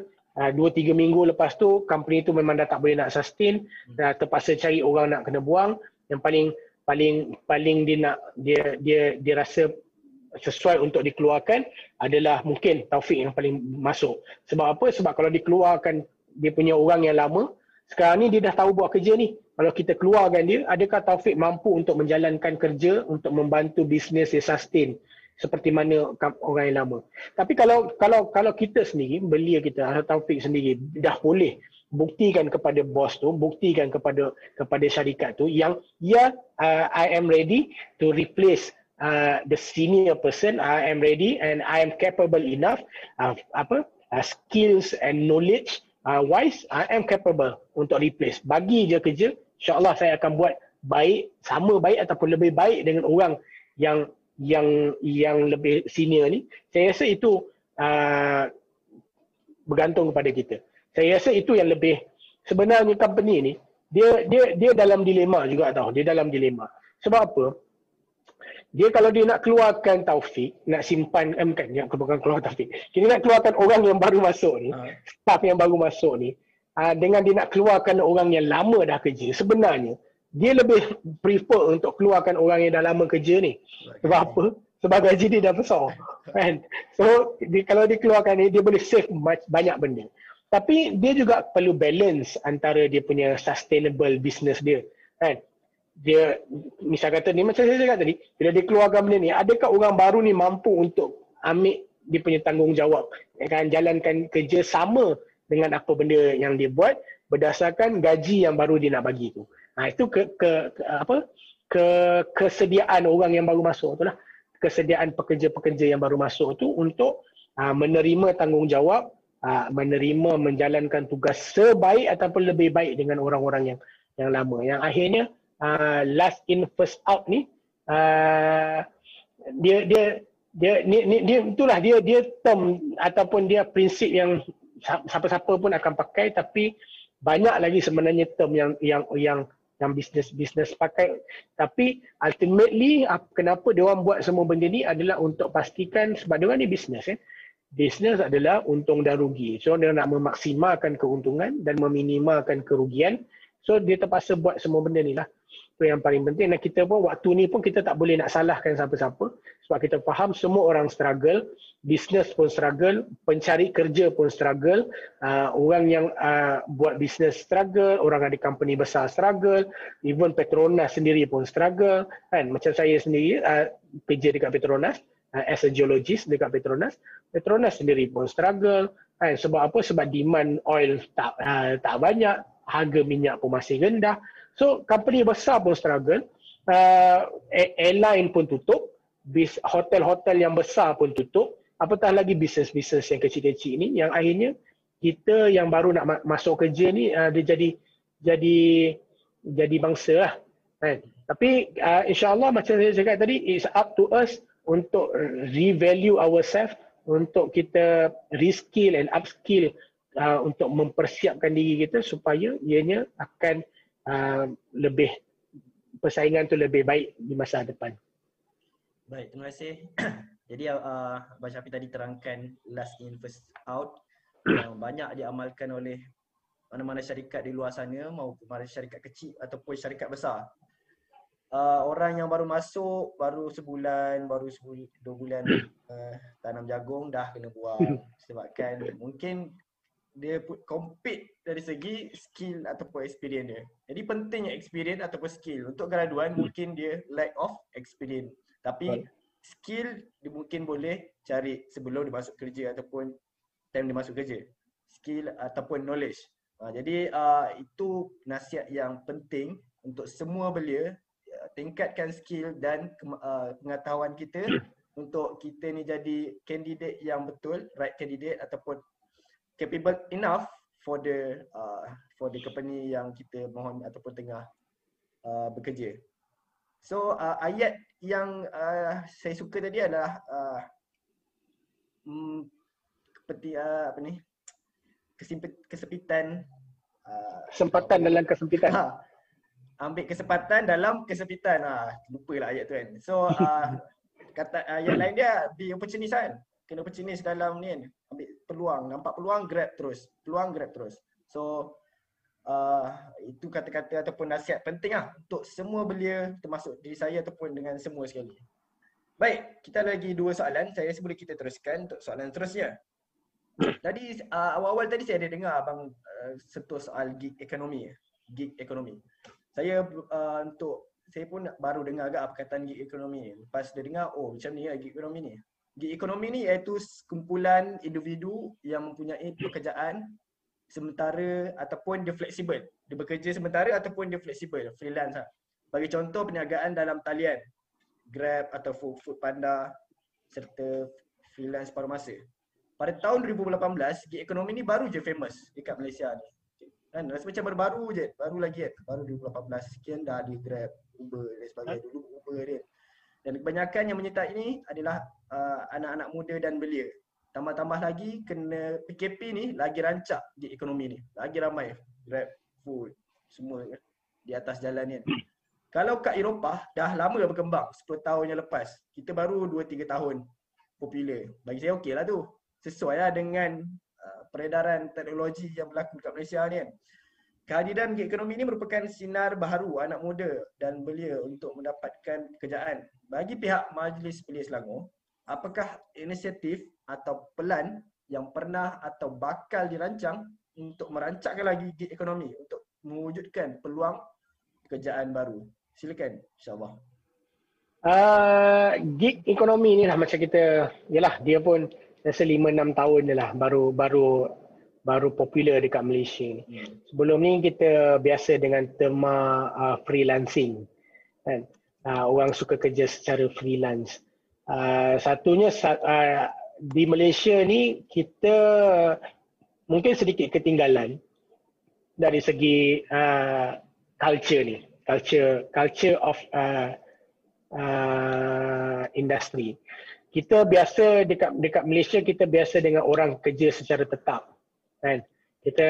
dua tiga minggu lepas tu company tu memang dah tak boleh nak sustain. Dah terpaksa cari orang nak kena buang. Yang paling paling paling dia nak dia dia dia rasa sesuai untuk dikeluarkan adalah mungkin Taufik yang paling masuk. Sebab apa? Sebab kalau dikeluarkan dia punya orang yang lama sekarang ni dia dah tahu buat kerja ni. Kalau kita keluarkan dia adakah Taufik mampu untuk menjalankan kerja untuk membantu bisnes dia sustain seperti mana orang yang lama. Tapi kalau kalau kalau kita sendiri, belia kita, atau Taufik sendiri dah boleh buktikan kepada bos tu, buktikan kepada kepada syarikat tu yang ya uh, I am ready to replace uh, the senior person, I am ready and I am capable enough of apa uh, skills and knowledge uh, wise I am capable untuk replace. Bagi je kerja, insyaAllah saya akan buat baik, sama baik ataupun lebih baik dengan orang yang yang yang lebih senior ni saya rasa itu uh, bergantung kepada kita. Saya rasa itu yang lebih sebenarnya company ni dia dia dia dalam dilema juga tau. Dia dalam dilema. Sebab apa? Dia kalau dia nak keluarkan Taufik nak simpan eh, bukan dia bukan keluar Taufik. Dia nak keluarkan orang yang baru masuk ni ha. staff yang baru masuk ni uh, dengan dia nak keluarkan orang yang lama dah kerja sebenarnya dia lebih prefer untuk keluarkan orang yang dah lama kerja ni. Sebab apa? Sebab gaji dia dah besar. Kan? So, dia, kalau dikeluarkan ni, dia boleh save banyak benda. Tapi dia juga perlu balance antara dia punya sustainable business dia. Kan? Dia, misal kata ni, macam saya cakap tadi, bila dia keluarkan benda ni, adakah orang baru ni mampu untuk ambil dia punya tanggungjawab? Kan? Jalankan kerja sama dengan apa benda yang dia buat berdasarkan gaji yang baru dia nak bagi tu. Ha, itu ke, ke, ke apa ke kesediaan orang yang baru masuk tu lah. Kesediaan pekerja-pekerja yang baru masuk tu untuk uh, menerima tanggungjawab, uh, menerima menjalankan tugas sebaik ataupun lebih baik dengan orang-orang yang yang lama. Yang akhirnya uh, last in first out ni uh, dia dia dia ni, ni dia itulah dia dia term ataupun dia prinsip yang siapa-siapa pun akan pakai tapi banyak lagi sebenarnya term yang yang yang yang bisnes-bisnes pakai. Tapi ultimately kenapa dia orang buat semua benda ni adalah untuk pastikan sebab dia orang ni bisnes eh. Bisnes adalah untung dan rugi. So dia nak memaksimalkan keuntungan dan meminimalkan kerugian. So dia terpaksa buat semua benda ni lah itu yang paling penting. Dan kita pun waktu ni pun kita tak boleh nak salahkan siapa-siapa. Sebab kita faham semua orang struggle. Bisnes pun struggle. Pencari kerja pun struggle. Uh, orang yang uh, buat bisnes struggle orang ada company besar struggle. Even Petronas sendiri pun struggle. Kan? Macam saya sendiri uh, kerja dekat Petronas uh, as a geologist dekat Petronas Petronas sendiri pun struggle. Kan? Sebab apa? Sebab demand oil tak uh, tak banyak. Harga minyak pun masih rendah So company besar pun struggle, uh, airline pun tutup, hotel-hotel yang besar pun tutup, apatah lagi bisnes-bisnes yang kecil-kecil ni yang akhirnya kita yang baru nak ma- masuk kerja ni uh, dia jadi jadi jadi bangsa lah. Kan? Tapi uh, insyaAllah macam saya cakap tadi, it's up to us untuk revalue ourselves, untuk kita reskill and upskill uh, untuk mempersiapkan diri kita supaya ianya akan uh, lebih persaingan tu lebih baik di masa depan. Baik, terima kasih. Jadi uh, Abang Syafiq tadi terangkan last in first out yang banyak diamalkan oleh mana-mana syarikat di luar sana maupun mana syarikat kecil ataupun syarikat besar. Uh, orang yang baru masuk, baru sebulan, baru sebulan, dua bulan uh, tanam jagung dah kena buang sebabkan mungkin dia put compete dari segi skill ataupun experience dia. Jadi pentingnya experience ataupun skill. Untuk graduan hmm. mungkin dia lack of experience. Tapi skill dia mungkin boleh cari sebelum dia masuk kerja ataupun time dia masuk kerja. skill ataupun knowledge. Uh, jadi uh, itu nasihat yang penting untuk semua belia uh, tingkatkan skill dan uh, pengetahuan kita untuk kita ni jadi candidate yang betul, right candidate ataupun capable enough for the uh, for the company yang kita mohon ataupun tengah uh, bekerja. So uh, ayat yang uh, saya suka tadi adalah uh, hmm, seperti uh, apa ni kesempit, kesempitan uh, kesempatan dalam kesempitan. Ha, ambil kesempatan dalam kesempitan. Ah lupa lah ayat tu kan. So uh, kata ayat lain dia be opportunist kan kena opportunist dalam ni kan. Ambil peluang. Nampak peluang grab terus. Peluang grab terus. So uh, itu kata-kata ataupun nasihat penting lah untuk semua belia termasuk diri saya ataupun dengan semua sekali. Baik kita lagi dua soalan. Saya rasa boleh kita teruskan untuk soalan terusnya Tadi uh, awal-awal tadi saya ada dengar abang uh, sentuh soal gig ekonomi, gig ekonomi. Saya uh, untuk saya pun baru dengar agak perkataan gig ekonomi. Lepas dia dengar, oh macam ni lah gig ekonomi ni. Gig ekonomi ni iaitu kumpulan individu yang mempunyai pekerjaan sementara ataupun dia fleksibel. Dia bekerja sementara ataupun dia fleksibel, freelance lah. Bagi contoh perniagaan dalam talian, Grab atau Food Panda serta freelance paruh masa pada tahun 2018 gig ekonomi ni baru je famous dekat Malaysia ni. Kan rasa macam baru-baru je, baru lagi kan. Baru 2018 sekian dah ada Grab, Uber dan sebagainya. Dulu Uber dia. Dan kebanyakan yang menyertai ini adalah uh, anak-anak muda dan belia. Tambah-tambah lagi kena PKP ni lagi rancak di ekonomi ni. Lagi ramai Grab, Food, semua kan, di atas jalan ni. Kalau kat Eropah dah lama berkembang 10 tahun yang lepas. Kita baru 2-3 tahun popular. Bagi saya okey lah tu sesuai lah dengan uh, peredaran teknologi yang berlaku dekat Malaysia ni kan. Kehadiran gig ekonomi ini merupakan sinar baharu anak muda dan belia untuk mendapatkan pekerjaan. Bagi pihak Majlis Belia Selangor, apakah inisiatif atau pelan yang pernah atau bakal dirancang untuk merancangkan lagi gig ekonomi untuk mewujudkan peluang pekerjaan baru? Silakan insyaAllah. Uh, gig ekonomi ni lah macam kita, yalah dia pun rasa 5 6 tahun je lah baru baru baru popular dekat Malaysia ni. Hmm. Sebelum ni kita biasa dengan terma uh, freelancing. Kan? Uh, orang suka kerja secara freelance. Uh, satunya uh, di Malaysia ni kita mungkin sedikit ketinggalan dari segi uh, culture ni. Culture culture of uh, uh, industry kita biasa dekat dekat Malaysia kita biasa dengan orang kerja secara tetap kan? Kita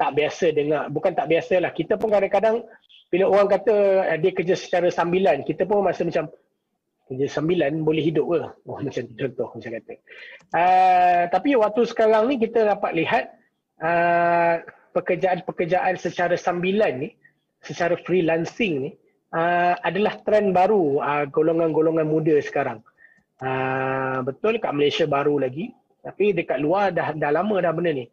tak biasa dengar. Bukan tak biasa lah. Kita pun kadang-kadang bila orang kata eh, dia kerja secara sambilan kita pun masa macam kerja sambilan boleh hidup ke? Oh, macam contoh macam kata. Uh, tapi waktu sekarang ni kita dapat lihat uh, pekerjaan-pekerjaan secara sambilan ni secara freelancing ni uh, adalah trend baru uh, golongan-golongan muda sekarang. Uh, betul kat Malaysia baru lagi. Tapi dekat luar dah dah lama dah benda ni.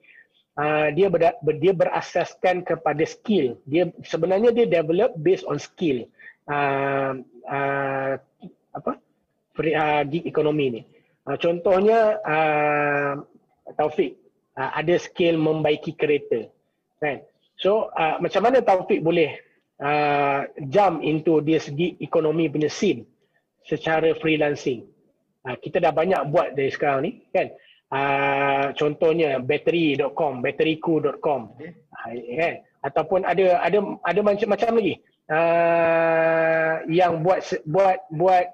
Uh, dia ber, dia berasaskan kepada skill. Dia sebenarnya dia develop based on skill. Uh, uh, apa? Free, uh, gig ekonomi ni. Uh, contohnya uh, Taufik uh, ada skill membaiki kereta. Kan? So uh, macam mana Taufik boleh uh, jump into dia segi ekonomi punya scene secara freelancing? uh, kita dah banyak buat dari sekarang ni kan uh, contohnya battery.com batteryku.com uh, kan? Ataupun ada ada ada macam-macam lagi. Uh, yang buat buat buat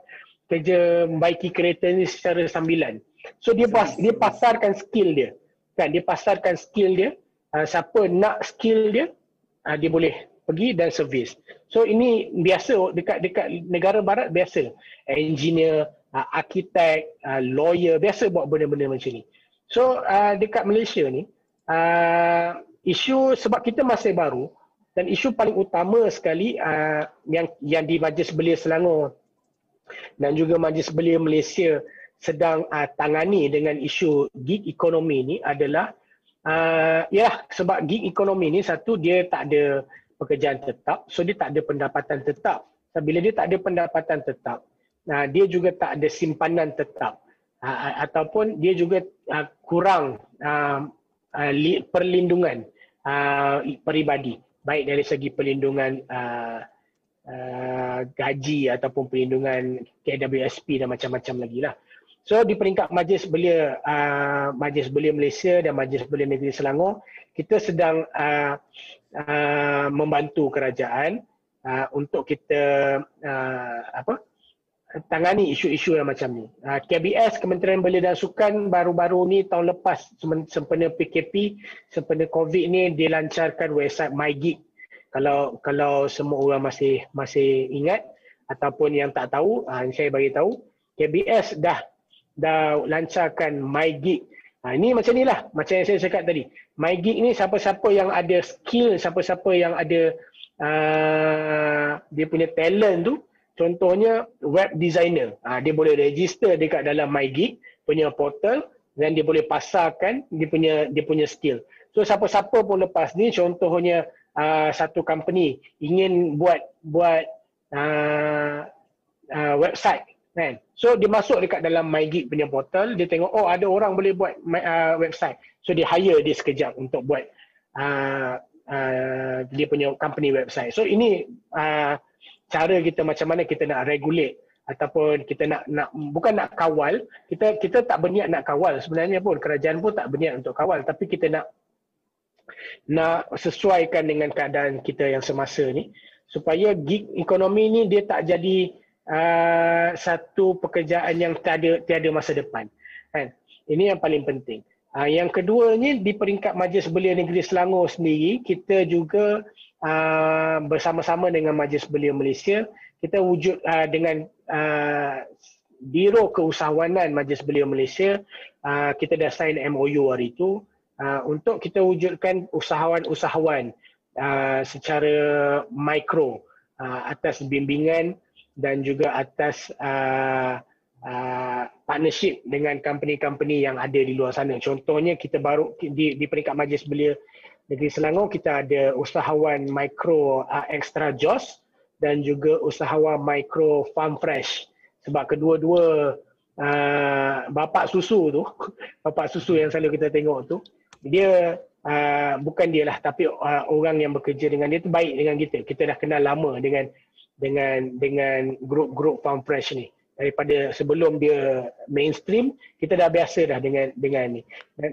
kerja membaiki kereta ni secara sambilan. So dia pas, dia pasarkan skill dia. Kan? Dia pasarkan skill dia. Uh, siapa nak skill dia uh, dia boleh pergi dan servis. So ini biasa dekat dekat negara barat biasa. Engineer, uh, arkitek, uh, lawyer biasa buat benda-benda macam ni. So uh, dekat Malaysia ni uh, isu sebab kita masih baru dan isu paling utama sekali uh, yang yang di Majlis Belia Selangor dan juga Majlis Belia Malaysia sedang uh, tangani dengan isu gig ekonomi ni adalah uh, ya sebab gig ekonomi ni satu dia tak ada pekerjaan tetap so dia tak ada pendapatan tetap. Bila dia tak ada pendapatan tetap uh, dia juga tak ada simpanan tetap uh, ataupun dia juga uh, kurang uh, uh, perlindungan uh, peribadi baik dari segi perlindungan uh, uh, gaji ataupun perlindungan KWSP dan macam-macam lagi lah. So di peringkat Majlis Belia uh, Majlis Belia Malaysia dan Majlis Belia Negeri Selangor, kita sedang uh, uh, membantu kerajaan uh, untuk kita uh, apa? Tangani isu-isu yang macam ni. Uh, KBS Kementerian Belia dan Sukan baru-baru ni tahun lepas sempena PKP, sempena COVID ni dilancarkan website MyGig. Kalau kalau semua orang masih masih ingat ataupun yang tak tahu, uh, saya bagi tahu KBS dah dah lancarkan MyGig. Ha, ini macam ni lah, macam yang saya cakap tadi. MyGig ni siapa-siapa yang ada skill, siapa-siapa yang ada uh, dia punya talent tu, contohnya web designer. Ha, dia boleh register dekat dalam MyGig punya portal dan dia boleh pasarkan dia punya dia punya skill. So siapa-siapa pun lepas ni contohnya uh, satu company ingin buat buat uh, uh, website kan so dia masuk dekat dalam MyGig punya portal dia tengok oh ada orang boleh buat my, uh, website so dia hire dia sekejap untuk buat uh, uh, dia punya company website so ini uh, cara kita macam mana kita nak regulate ataupun kita nak nak bukan nak kawal kita kita tak berniat nak kawal sebenarnya pun kerajaan pun tak berniat untuk kawal tapi kita nak nak sesuaikan dengan keadaan kita yang semasa ni supaya gig ekonomi ni dia tak jadi uh, satu pekerjaan yang tiada tiada masa depan. Kan? Ini yang paling penting. Uh, yang keduanya di peringkat Majlis Belia Negeri Selangor sendiri, kita juga uh, bersama-sama dengan Majlis Belia Malaysia, kita wujud uh, dengan uh, Biro Keusahawanan Majlis Belia Malaysia, uh, kita dah sign MOU hari itu uh, untuk kita wujudkan usahawan-usahawan uh, secara mikro uh, atas bimbingan dan juga atas uh, uh, partnership dengan company-company yang ada di luar sana. Contohnya kita baru di, di peringkat Majlis Belia Negeri Selangor kita ada usahawan Micro uh, Extra Jos dan juga usahawan Micro Farm Fresh. Sebab kedua-dua uh, bapak susu tu, bapak susu yang selalu kita tengok tu, dia uh, bukan dia lah tapi uh, orang yang bekerja dengan dia tu baik dengan kita. Kita dah kenal lama dengan dengan dengan grup-grup farm fresh ni daripada sebelum dia mainstream kita dah biasa dah dengan dengan ni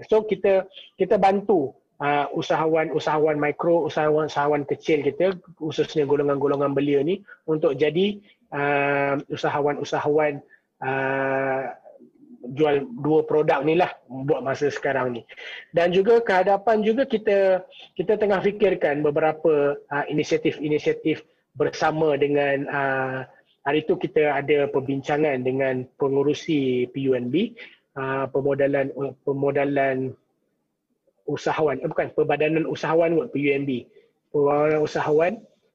so kita kita bantu uh, usahawan-usahawan mikro usahawan-usahawan kecil kita khususnya golongan-golongan belia ni untuk jadi uh, usahawan-usahawan uh, jual dua produk ni lah buat masa sekarang ni. Dan juga kehadapan juga kita kita tengah fikirkan beberapa uh, inisiatif-inisiatif bersama dengan uh, hari itu kita ada perbincangan dengan pengurusi PUNB uh, pemodalan pemodalan usahawan eh, bukan perbadanan usahawan buat PUNB pemodalan usahawan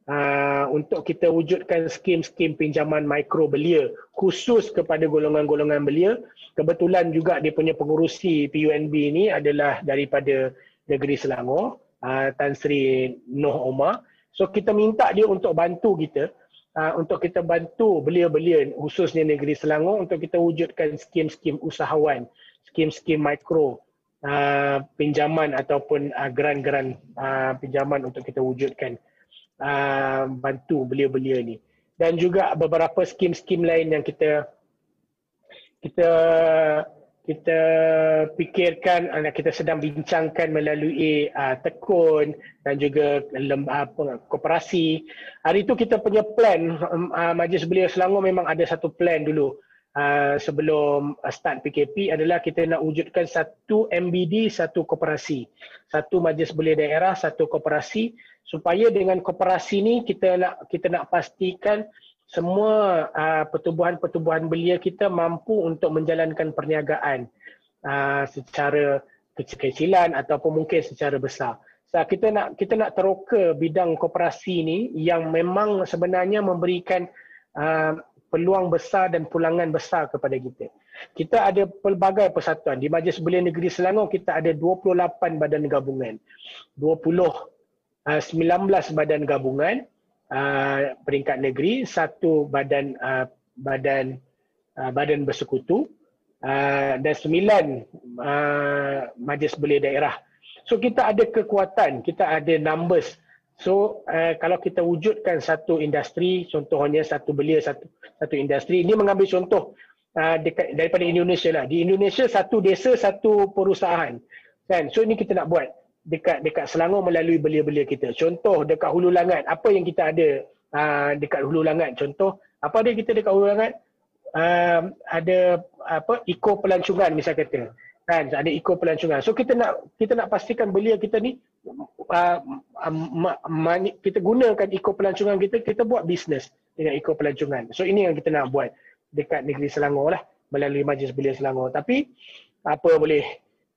uh, untuk kita wujudkan skim-skim pinjaman mikro belia khusus kepada golongan-golongan belia. Kebetulan juga dia punya pengurusi PUNB ini adalah daripada negeri Selangor uh, Tan Sri Noh Omar. So kita minta dia untuk bantu kita uh, untuk kita bantu belia-belia khususnya negeri Selangor untuk kita wujudkan skim-skim usahawan, skim-skim mikro uh, pinjaman ataupun uh, geran-geran uh, pinjaman untuk kita wujudkan uh, bantu belia-belia ni. Dan juga beberapa skim-skim lain yang kita kita kita fikirkan uh, kita sedang bincangkan melalui uh, tekun dan juga lem, apa, koperasi. Hari itu kita punya plan um, uh, Majlis Belia Selangor memang ada satu plan dulu uh, sebelum uh, start PKP adalah kita nak wujudkan satu MBD, satu koperasi. Satu Majlis Belia Daerah, satu koperasi supaya dengan koperasi ni kita nak kita nak pastikan semua uh, pertubuhan-pertubuhan belia kita mampu untuk menjalankan perniagaan uh, secara kecil-kecilan ataupun mungkin secara besar. So, kita nak kita nak teroka bidang koperasi ni yang memang sebenarnya memberikan uh, peluang besar dan pulangan besar kepada kita. Kita ada pelbagai persatuan. Di Majlis Belia Negeri Selangor kita ada 28 badan gabungan. 20 uh, 19 badan gabungan uh, peringkat negeri, satu badan uh, badan badan bersekutu dan sembilan majlis belia daerah. So kita ada kekuatan, kita ada numbers. So uh, kalau kita wujudkan satu industri, contohnya satu belia satu satu industri, ini mengambil contoh uh, dekat, daripada Indonesia lah. Di Indonesia satu desa satu perusahaan. Kan? So ini kita nak buat dekat dekat Selangor melalui belia-belia kita. Contoh dekat Hulu Langat, apa yang kita ada uh, dekat Hulu Langat? Contoh, apa ada kita dekat Hulu Langat? Uh, ada apa? Iko pelancongan misal kata kan ada eco pelancongan so kita nak kita nak pastikan belia kita ni uh, kita gunakan eco pelancongan kita kita buat bisnes dengan eco pelancongan. So ini yang kita nak buat dekat negeri Selangor lah melalui majlis belia Selangor. Tapi apa boleh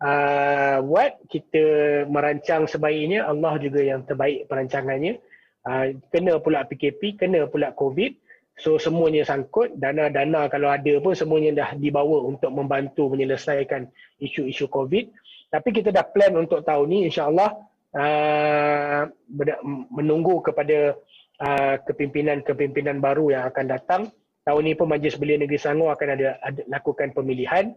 uh, buat? Kita merancang sebaiknya Allah juga yang terbaik perancangannya. Uh, kena pula PKP kena pula COVID. So semuanya sangkut, dana-dana kalau ada pun semuanya dah dibawa untuk membantu menyelesaikan isu-isu COVID. Tapi kita dah plan untuk tahun ni insyaAllah uh, menunggu kepada uh, kepimpinan-kepimpinan baru yang akan datang. Tahun ni pun Majlis Belia Negeri Selangor akan ada, ada lakukan pemilihan.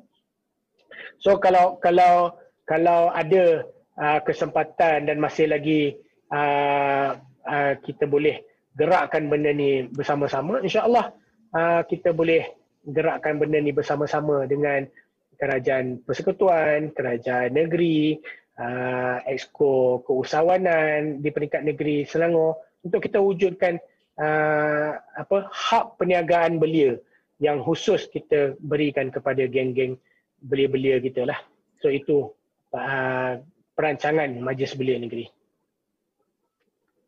So kalau kalau kalau ada uh, kesempatan dan masih lagi uh, uh, kita boleh gerakkan benda ni bersama-sama insyaallah uh, kita boleh gerakkan benda ni bersama-sama dengan kerajaan persekutuan kerajaan negeri uh, exco keusahawanan di peringkat negeri Selangor untuk kita wujudkan uh, apa hak perniagaan belia yang khusus kita berikan kepada geng-geng belia-belia kita lah so itu uh, perancangan majlis belia negeri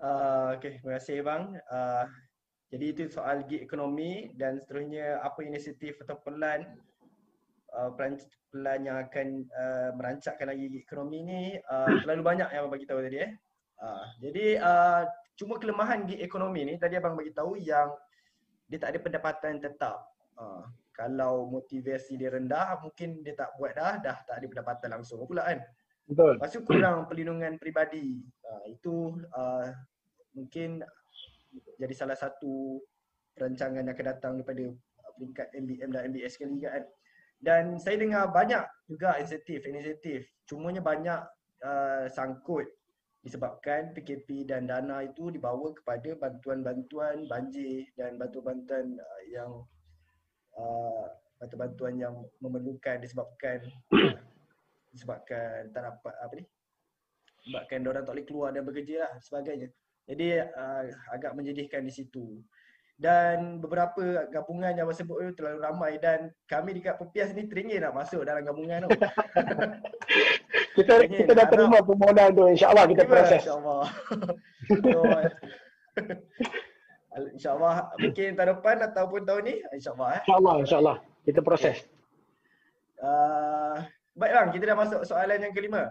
Uh, okay, terima kasih bang. Uh, jadi itu soal gig ekonomi dan seterusnya apa inisiatif atau pelan uh, pelan yang akan uh, merancakkan lagi ekonomi ni uh, terlalu banyak yang abang bagi tahu tadi eh. Uh, jadi uh, cuma kelemahan gig ekonomi ni tadi abang bagi tahu yang dia tak ada pendapatan tetap. Uh, kalau motivasi dia rendah mungkin dia tak buat dah dah tak ada pendapatan langsung pula kan. Betul. Lepas tu kurang perlindungan peribadi. Uh, itu uh, mungkin jadi salah satu perancangan yang akan datang daripada peringkat MBM dan MBS sekali kan. Dan saya dengar banyak juga inisiatif-inisiatif. Cumanya banyak uh, sangkut disebabkan PKP dan dana itu dibawa kepada bantuan-bantuan banjir dan bantuan-bantuan uh, yang uh, bantuan-bantuan yang memerlukan disebabkan disebabkan tak dapat apa ni sebabkan orang tak boleh keluar dan bekerja lah sebagainya. Jadi uh, agak menjadikan di situ. Dan beberapa gabungan yang abang sebut itu terlalu ramai dan kami dekat Pepias ni teringin nak masuk dalam gabungan tu. kita teringin. kita dah terima permohonan tu insya-Allah kita proses. Insya-Allah. insya-Allah mungkin tahun depan ataupun tahun ni insya-Allah eh. Insya-Allah insya-Allah kita proses. Uh, baik bang, kita dah masuk soalan yang kelima.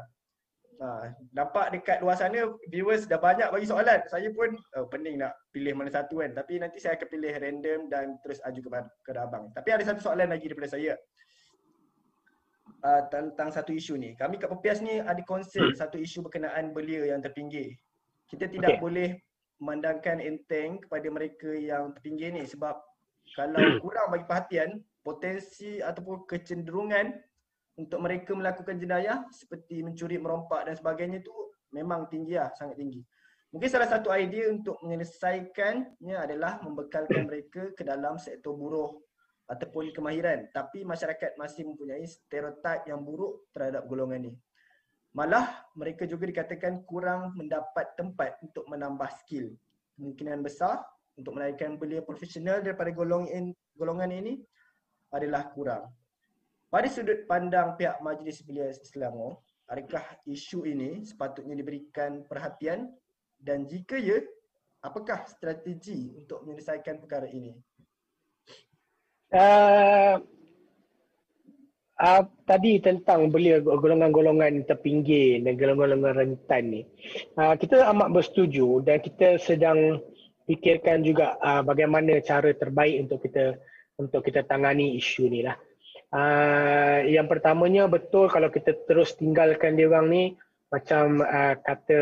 Ha, nampak dekat luar sana viewers dah banyak bagi soalan. Saya pun oh, pening nak pilih mana satu kan. Tapi nanti saya akan pilih random dan terus aju kepada ke abang. Tapi ada satu soalan lagi daripada saya. Uh, tentang satu isu ni. Kami kat Pepias ni ada concern hmm. satu isu berkenaan belia yang terpinggir. Kita tidak okay. boleh memandangkan enteng kepada mereka yang terpinggir ni sebab kalau hmm. kurang bagi perhatian, potensi ataupun kecenderungan untuk mereka melakukan jenayah seperti mencuri, merompak dan sebagainya tu memang tinggi lah, sangat tinggi. Mungkin salah satu idea untuk menyelesaikannya adalah membekalkan mereka ke dalam sektor buruh ataupun kemahiran. Tapi masyarakat masih mempunyai stereotip yang buruk terhadap golongan ini. Malah mereka juga dikatakan kurang mendapat tempat untuk menambah skill. Kemungkinan besar untuk melahirkan belia profesional daripada golongan golongan ini adalah kurang. Pada sudut pandang pihak Majlis Belia Selangor, adakah isu ini sepatutnya diberikan perhatian dan jika ya, apakah strategi untuk menyelesaikan perkara ini? Uh, uh, tadi tentang belia golongan-golongan terpinggir dan golongan-golongan rentan ni. Uh, kita amat bersetuju dan kita sedang fikirkan juga uh, bagaimana cara terbaik untuk kita untuk kita tangani isu ni lah. Yang pertamanya betul kalau kita terus tinggalkan dia orang ni macam uh, kata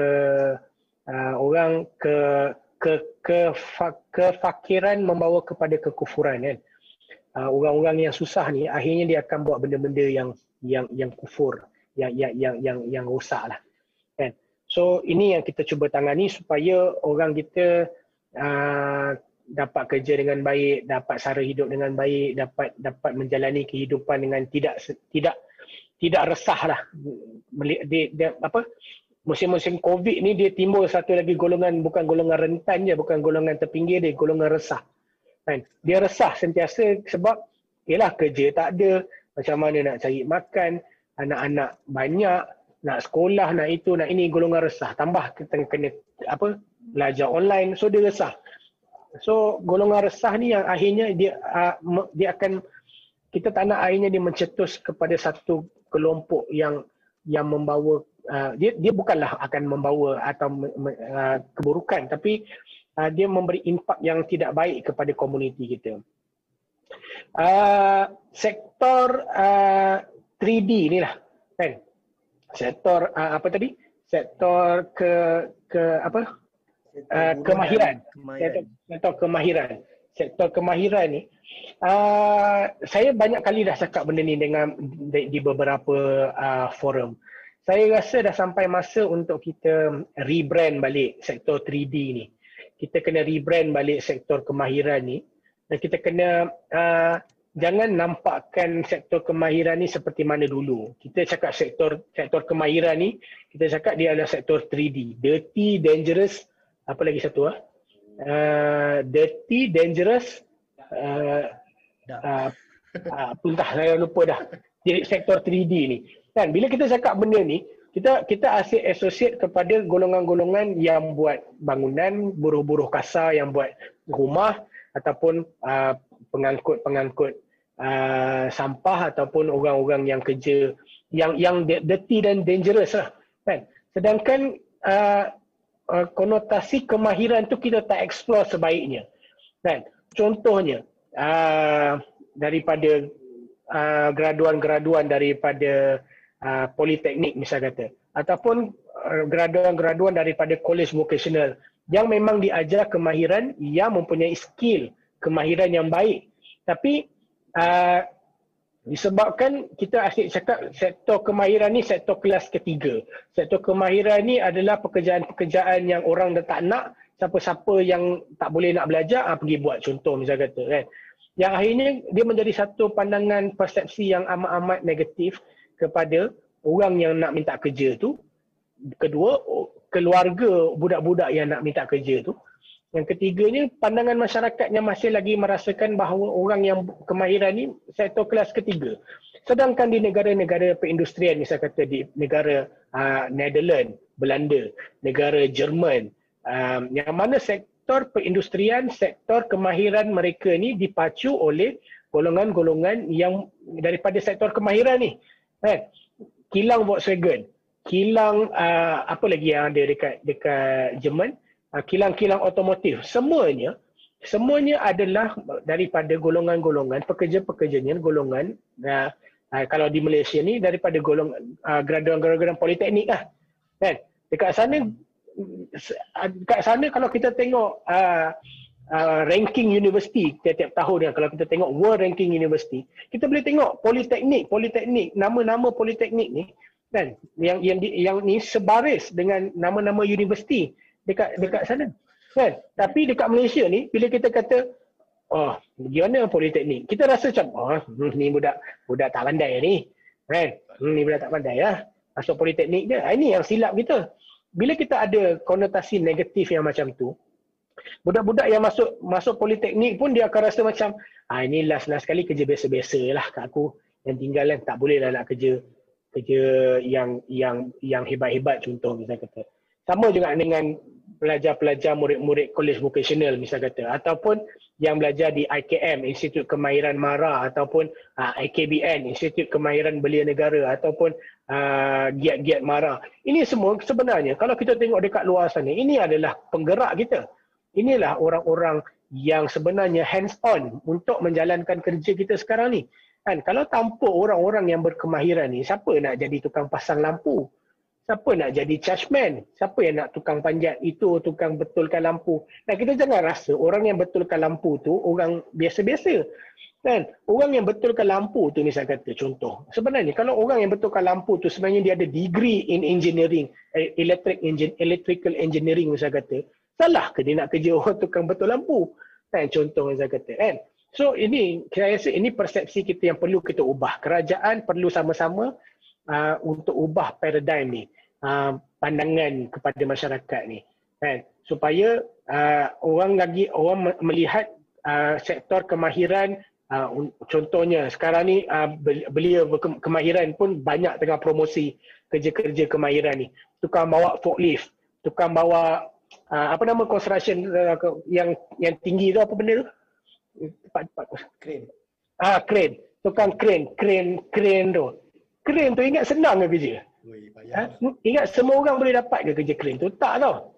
uh, orang ke ke ke kefakiran membawa kepada kekufuran kan. Uh, orang-orang yang susah ni akhirnya dia akan buat benda-benda yang yang yang kufur, yang yang yang yang yang rosak lah. So ini yang kita cuba tangani supaya orang kita uh, dapat kerja dengan baik, dapat sara hidup dengan baik, dapat dapat menjalani kehidupan dengan tidak tidak tidak resah lah. Dia, dia, apa musim-musim COVID ni dia timbul satu lagi golongan bukan golongan rentan je, bukan golongan terpinggir dia, golongan resah. Kan? Dia resah sentiasa sebab ialah kerja tak ada, macam mana nak cari makan, anak-anak banyak, nak sekolah, nak itu, nak ini, golongan resah. Tambah kita kena apa belajar online, so dia resah. So golongan resah ni yang akhirnya dia uh, dia akan kita tak nak akhirnya dia mencetus kepada satu kelompok yang yang membawa uh, dia dia bukanlah akan membawa atau uh, keburukan tapi uh, dia memberi impak yang tidak baik kepada komuniti kita. Uh, sektor uh, 3D ni lah kan. Sektor uh, apa tadi? Sektor ke ke apa? Uh, kemahiran. Sektor, sektor kemahiran. Sektor kemahiran ni uh, saya banyak kali dah cakap benda ni dengan di, di beberapa uh, forum. Saya rasa dah sampai masa untuk kita rebrand balik sektor 3D ni. Kita kena rebrand balik sektor kemahiran ni dan kita kena uh, jangan nampakkan sektor kemahiran ni seperti mana dulu. Kita cakap sektor sektor kemahiran ni, kita cakap dia adalah sektor 3D. Dirty, dangerous, apa lagi satu ah? Uh, dirty dangerous uh, uh, uh, entah saya lupa dah. Jadi sektor 3D ni. Kan bila kita cakap benda ni kita kita asyik associate kepada golongan-golongan yang buat bangunan buruh-buruh kasar yang buat rumah ataupun uh, pengangkut-pengangkut uh, sampah ataupun orang-orang yang kerja yang yang dirty dan dangerous lah. Kan? Sedangkan uh, uh, konotasi kemahiran tu kita tak explore sebaiknya. Kan? Contohnya uh, daripada uh, graduan-graduan daripada uh, politeknik misal kata ataupun uh, graduan-graduan daripada college vocational yang memang diajar kemahiran yang mempunyai skill kemahiran yang baik tapi uh, Disebabkan kita asyik cakap sektor kemahiran ni sektor kelas ketiga. Sektor kemahiran ni adalah pekerjaan-pekerjaan yang orang dah tak nak. Siapa-siapa yang tak boleh nak belajar, ha, pergi buat contoh misalnya kata. Kan? Yang akhirnya dia menjadi satu pandangan persepsi yang amat-amat negatif kepada orang yang nak minta kerja tu. Kedua, keluarga budak-budak yang nak minta kerja tu. Yang ketiganya, pandangan masyarakat yang masih lagi merasakan bahawa orang yang kemahiran ni sektor kelas ketiga. Sedangkan di negara-negara perindustrian, misal kata di negara uh, Netherlands, Belanda, negara Jerman, um, yang mana sektor perindustrian, sektor kemahiran mereka ni dipacu oleh golongan-golongan yang daripada sektor kemahiran ni. Kan? Kilang Volkswagen, kilang uh, apa lagi yang ada dekat dekat Jerman, Ah, kilang-kilang otomotif. Semuanya semuanya adalah daripada golongan-golongan pekerja-pekerjanya golongan uh, kalau di Malaysia ni daripada golongan uh, graduan-graduan politeknik lah kan? Dekat sana dekat sana kalau kita tengok uh, uh, ranking universiti tiap-tiap tahun ya kalau kita tengok world ranking university kita boleh tengok politeknik politeknik nama-nama politeknik ni kan? Yang yang di, yang ni sebaris dengan nama-nama universiti dekat dekat sana. Kan? Tapi dekat Malaysia ni bila kita kata oh, gimana politeknik? Kita rasa macam oh, ni budak budak tak pandai ni. Kan? Hmm, ni budak tak pandai lah. Masuk politeknik dia. Ah, ini yang silap kita. Bila kita ada konotasi negatif yang macam tu, budak-budak yang masuk masuk politeknik pun dia akan rasa macam ah ini last last kali kerja biasa-biasa lah kat aku yang tinggalan tak boleh lah nak kerja kerja yang yang yang hebat-hebat contoh misalnya kata. Sama juga dengan pelajar-pelajar murid-murid college vocational misal kata ataupun yang belajar di IKM Institut Kemahiran Mara ataupun uh, IKBN Institut Kemahiran Belia Negara ataupun uh, Giat-Giat Mara. Ini semua sebenarnya kalau kita tengok dekat luar sana ini adalah penggerak kita. Inilah orang-orang yang sebenarnya hands on untuk menjalankan kerja kita sekarang ni. Kan kalau tanpa orang-orang yang berkemahiran ni siapa nak jadi tukang pasang lampu? Siapa nak jadi chargeman? Siapa yang nak tukang panjat itu, tukang betulkan lampu? Dan kita jangan rasa orang yang betulkan lampu tu orang biasa-biasa. Kan? Orang yang betulkan lampu tu ni saya kata contoh. Sebenarnya kalau orang yang betulkan lampu tu sebenarnya dia ada degree in engineering, eh, electric engine, electrical engineering saya kata. Salah ke dia nak kerja orang tukang betul lampu? Kan contoh saya kata kan. So ini saya rasa ini persepsi kita yang perlu kita ubah. Kerajaan perlu sama-sama uh, untuk ubah paradigm ni. Uh, pandangan kepada masyarakat ni. Kan? Supaya uh, orang lagi orang melihat uh, sektor kemahiran Uh, contohnya sekarang ni uh, belia kemahiran pun banyak tengah promosi kerja-kerja kemahiran ni. Tukang bawa forklift, tukang bawa uh, apa nama construction uh, yang yang tinggi tu apa benda tu? Tepat tepat. Crane. Ah crane. Tukang crane, crane, crane tu. Crane tu ingat senang ke kerja? Ui, ha? Ingat semua orang boleh dapat ke kerja crane tu? Tak tau.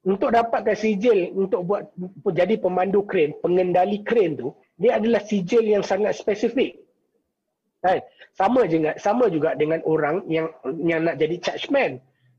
Untuk dapatkan sijil untuk buat jadi pemandu crane, pengendali crane tu, dia adalah sijil yang sangat spesifik. Kan? Sama juga sama juga dengan orang yang yang nak jadi chargeman.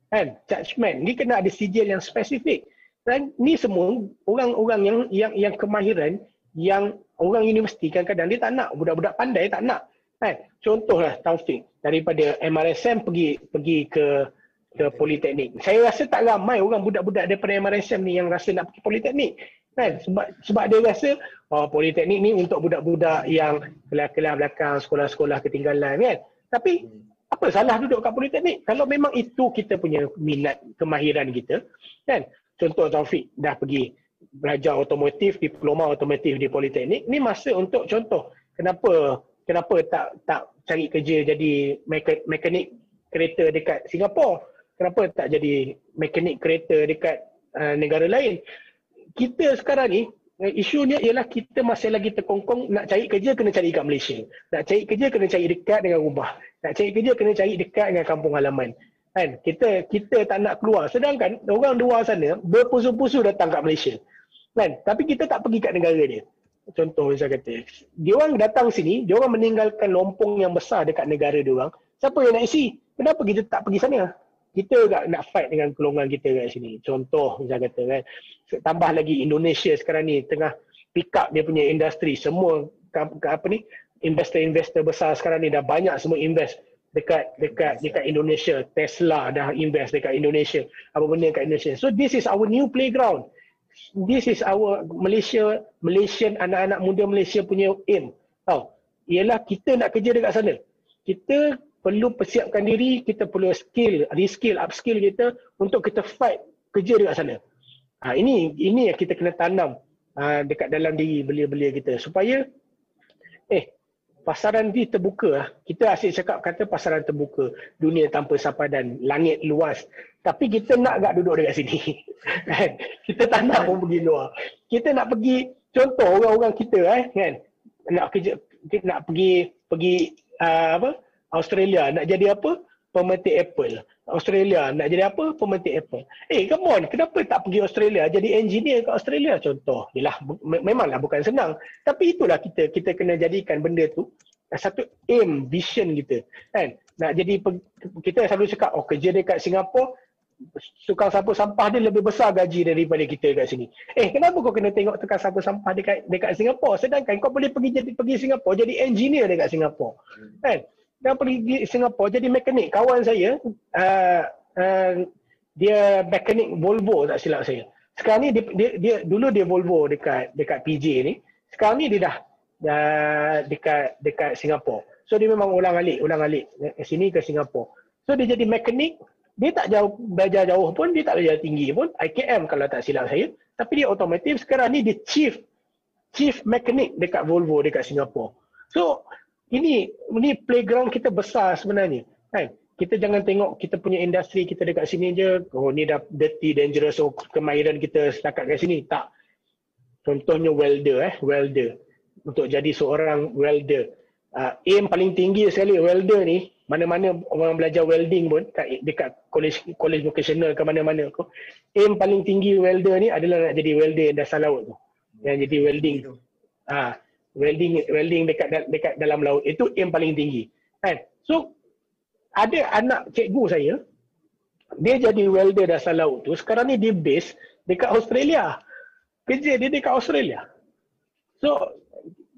Kan? Chargeman ni kena ada sijil yang spesifik. Dan ni semua orang-orang yang yang yang kemahiran yang orang universiti kan kadang dia tak nak budak-budak pandai tak nak. Kan? Contohlah Taufik daripada MRSM pergi pergi ke ke politeknik. Saya rasa tak ramai orang budak-budak daripada MRSM ni yang rasa nak pergi politeknik. Kan? Sebab sebab dia rasa oh, politeknik ni untuk budak-budak yang kelas-kelas belakang sekolah-sekolah ketinggalan kan. Tapi apa salah duduk kat politeknik? Kalau memang itu kita punya minat kemahiran kita kan. Contoh Taufik dah pergi belajar otomotif, diploma otomotif di politeknik. Ni masa untuk contoh kenapa kenapa tak tak cari kerja jadi mekanik kereta dekat Singapura? Kenapa tak jadi mekanik kereta dekat uh, negara lain? kita sekarang ni eh, isunya ialah kita masih lagi terkongkong nak cari kerja kena cari kat Malaysia. Nak cari kerja kena cari dekat dengan rumah. Nak cari kerja kena cari dekat dengan kampung halaman. Kan? Kita kita tak nak keluar. Sedangkan orang luar sana berpusu-pusu datang kat Malaysia. Kan? Tapi kita tak pergi kat negara dia. Contoh saya kata, dia orang datang sini, dia orang meninggalkan lompong yang besar dekat negara dia orang. Siapa yang nak isi? Kenapa kita tak pergi sana? kita tak nak fight dengan golongan kita kat sini. Contoh saya kata kan. Tambah lagi Indonesia sekarang ni tengah pick up dia punya industri. Semua apa ni investor-investor besar sekarang ni dah banyak semua invest dekat dekat dekat Indonesia. Tesla dah invest dekat Indonesia. Apa benda dekat Indonesia. So this is our new playground. This is our Malaysia Malaysian anak-anak muda Malaysia punya aim. Tahu? Ialah kita nak kerja dekat sana. Kita perlu persiapkan diri, kita perlu skill, reskill, upskill kita untuk kita fight kerja dekat sana. Ha, ini ini yang kita kena tanam ha, dekat dalam diri belia-belia kita supaya eh pasaran ni terbuka lah. Kita asyik cakap kata pasaran terbuka, dunia tanpa sapadan, langit luas. Tapi kita nak gak duduk dekat sini. Kan? kita tak nak pun pergi luar. Kita nak pergi contoh orang-orang kita eh kan nak kerja nak pergi pergi uh, apa Australia nak jadi apa? Pemetik Apple. Australia nak jadi apa? Pemetik Apple. Eh, come on. Kenapa tak pergi Australia jadi engineer kat Australia contoh? Yalah, memanglah bukan senang. Tapi itulah kita kita kena jadikan benda tu satu aim, vision kita. Kan? Nak jadi kita selalu cakap oh kerja dekat Singapura tukang sapu sampah dia lebih besar gaji daripada kita kat sini. Eh, kenapa kau kena tengok tukang sapu sampah dekat dekat Singapura sedangkan kau boleh pergi jadi pergi Singapura jadi engineer dekat Singapura. Kan? dan pergi Singapura jadi mekanik. Kawan saya uh, uh, dia mekanik Volvo tak silap saya. Sekarang ni dia, dia, dia dulu dia Volvo dekat dekat PJ ni. Sekarang ni dia dah uh, dekat dekat Singapura. So dia memang ulang-alik, ulang-alik ke sini ke Singapura. So dia jadi mekanik, dia tak jauh belajar jauh pun, dia tak belajar tinggi pun, IKM kalau tak silap saya. Tapi dia otomotif sekarang ni dia chief chief mekanik dekat Volvo dekat Singapura. So ini ini playground kita besar sebenarnya kan? Kita jangan tengok kita punya industri kita dekat sini je oh ni dah dirty dangerous oh kemahiran kita setakat kat sini. Tak. Contohnya welder eh welder. Untuk jadi seorang welder. Uh, aim paling tinggi sekali welder ni mana-mana orang belajar welding pun kat, dekat college college vocational ke mana-mana tu aim paling tinggi welder ni adalah nak jadi welder dasar laut tu. Yang jadi welding. Tu ah welding welding dekat dekat dalam laut. Itu yang paling tinggi. Kan? So ada anak cikgu saya dia jadi welder dasar laut tu. Sekarang ni dia base dekat Australia. Kerja dia dekat Australia. So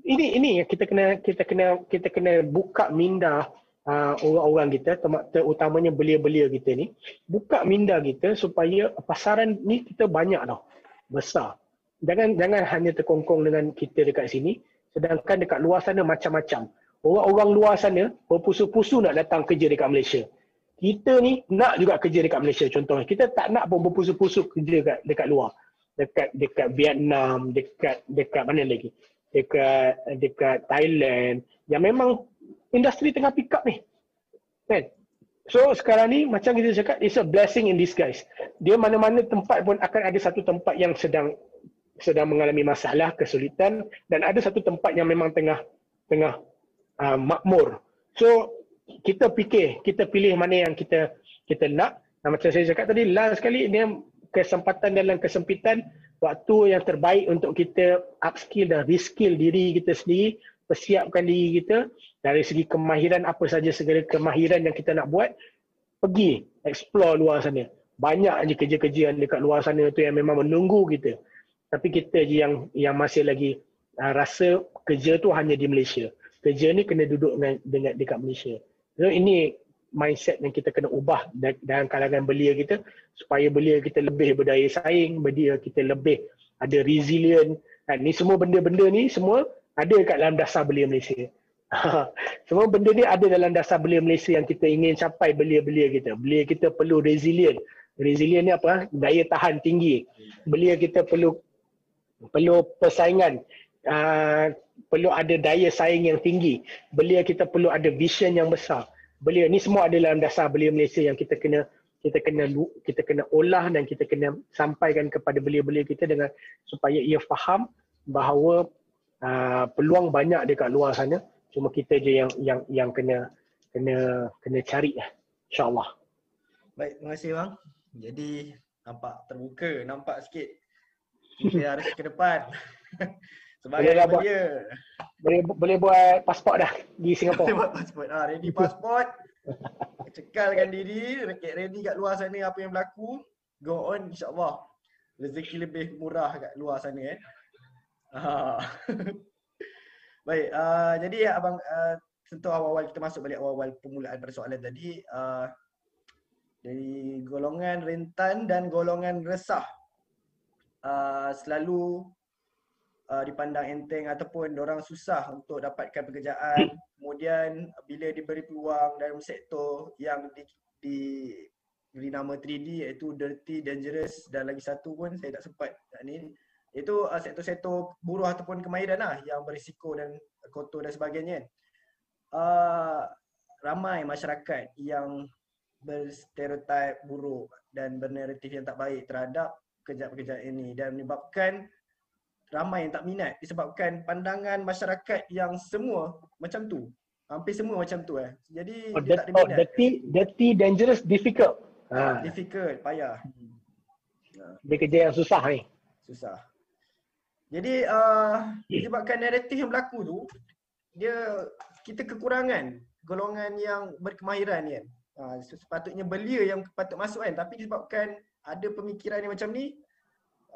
ini ini kita kena kita kena kita kena buka minda uh, orang-orang kita terutamanya belia-belia kita ni buka minda kita supaya pasaran ni kita banyak tau besar. Jangan jangan hanya terkongkong dengan kita dekat sini sedangkan dekat luar sana macam-macam. Orang-orang luar sana berpusu-pusu nak datang kerja dekat Malaysia. Kita ni nak juga kerja dekat Malaysia contohnya. Kita tak nak pun berpusu-pusu kerja dekat dekat luar. Dekat dekat Vietnam dekat dekat mana lagi? Dekat dekat Thailand yang memang industri tengah pick up ni. Kan? So sekarang ni macam kita cakap it's a blessing in disguise. Dia mana-mana tempat pun akan ada satu tempat yang sedang sedang mengalami masalah, kesulitan dan ada satu tempat yang memang tengah tengah uh, makmur. So kita fikir, kita pilih mana yang kita kita nak. Dan macam saya cakap tadi, last sekali dia kesempatan dalam kesempitan waktu yang terbaik untuk kita upskill dan reskill diri kita sendiri, persiapkan diri kita dari segi kemahiran apa saja segala kemahiran yang kita nak buat, pergi explore luar sana. Banyak je kerja-kerja yang dekat luar sana tu yang memang menunggu kita. Tapi kita je yang yang masih lagi uh, rasa kerja tu hanya di Malaysia. Kerja ni kena duduk dengan, dengan dekat Malaysia. So ini mindset yang kita kena ubah dalam kalangan belia kita supaya belia kita lebih berdaya saing, belia kita lebih ada resilient. Kan? Ni semua benda-benda ni semua ada kat dalam dasar belia Malaysia. semua benda ni ada dalam dasar belia Malaysia yang kita ingin capai belia-belia kita. Belia kita perlu resilient. Resilient ni apa? Daya tahan tinggi. Belia kita perlu perlu persaingan. Uh, perlu ada daya saing yang tinggi. Belia kita perlu ada vision yang besar belia ni semua ada dalam dasar belia Malaysia yang kita kena kita kena kita kena olah dan kita kena sampaikan kepada belia-belia kita dengan supaya ia faham bahawa uh, peluang banyak dekat luar sana cuma kita je yang yang yang kena kena kena cari lah insyaallah baik terima kasih bang jadi nampak terbuka nampak sikit kita harus ke depan Sebagai boleh buat, boleh, boleh buat pasport dah di Singapura. boleh buat pasport. Ha, ready pasport. Cekalkan diri, get ready kat luar sana apa yang berlaku. Go on insyaAllah. Rezeki lebih murah kat luar sana eh. Ha. Baik, uh, jadi abang uh, tentu awal-awal kita masuk balik awal-awal permulaan persoalan tadi uh, dari golongan rentan dan golongan resah. Uh, selalu uh, dipandang enteng ataupun orang susah untuk dapatkan pekerjaan. Kemudian bila diberi peluang dalam sektor yang di, di beri nama 3D iaitu dirty, dangerous dan lagi satu pun saya tak sempat ni itu uh, sektor-sektor buruh ataupun kemahiran lah yang berisiko dan kotor dan sebagainya. Uh, ramai masyarakat yang berstereotip buruk dan bernaratif yang tak baik terhadap pekerjaan-pekerjaan ini dan menyebabkan ramai yang tak minat disebabkan pandangan masyarakat yang semua macam tu. Hampir semua macam tu eh. Jadi oh, dia tak ada minat. Oh, dirty, dirty, dangerous, difficult. Ha. Difficult, payah. Ha. Dia kerja yang susah ni. Susah. Jadi uh, disebabkan naratif yang berlaku tu, dia kita kekurangan golongan yang berkemahiran kan. Uh, sepatutnya belia yang patut masuk kan tapi disebabkan ada pemikiran yang macam ni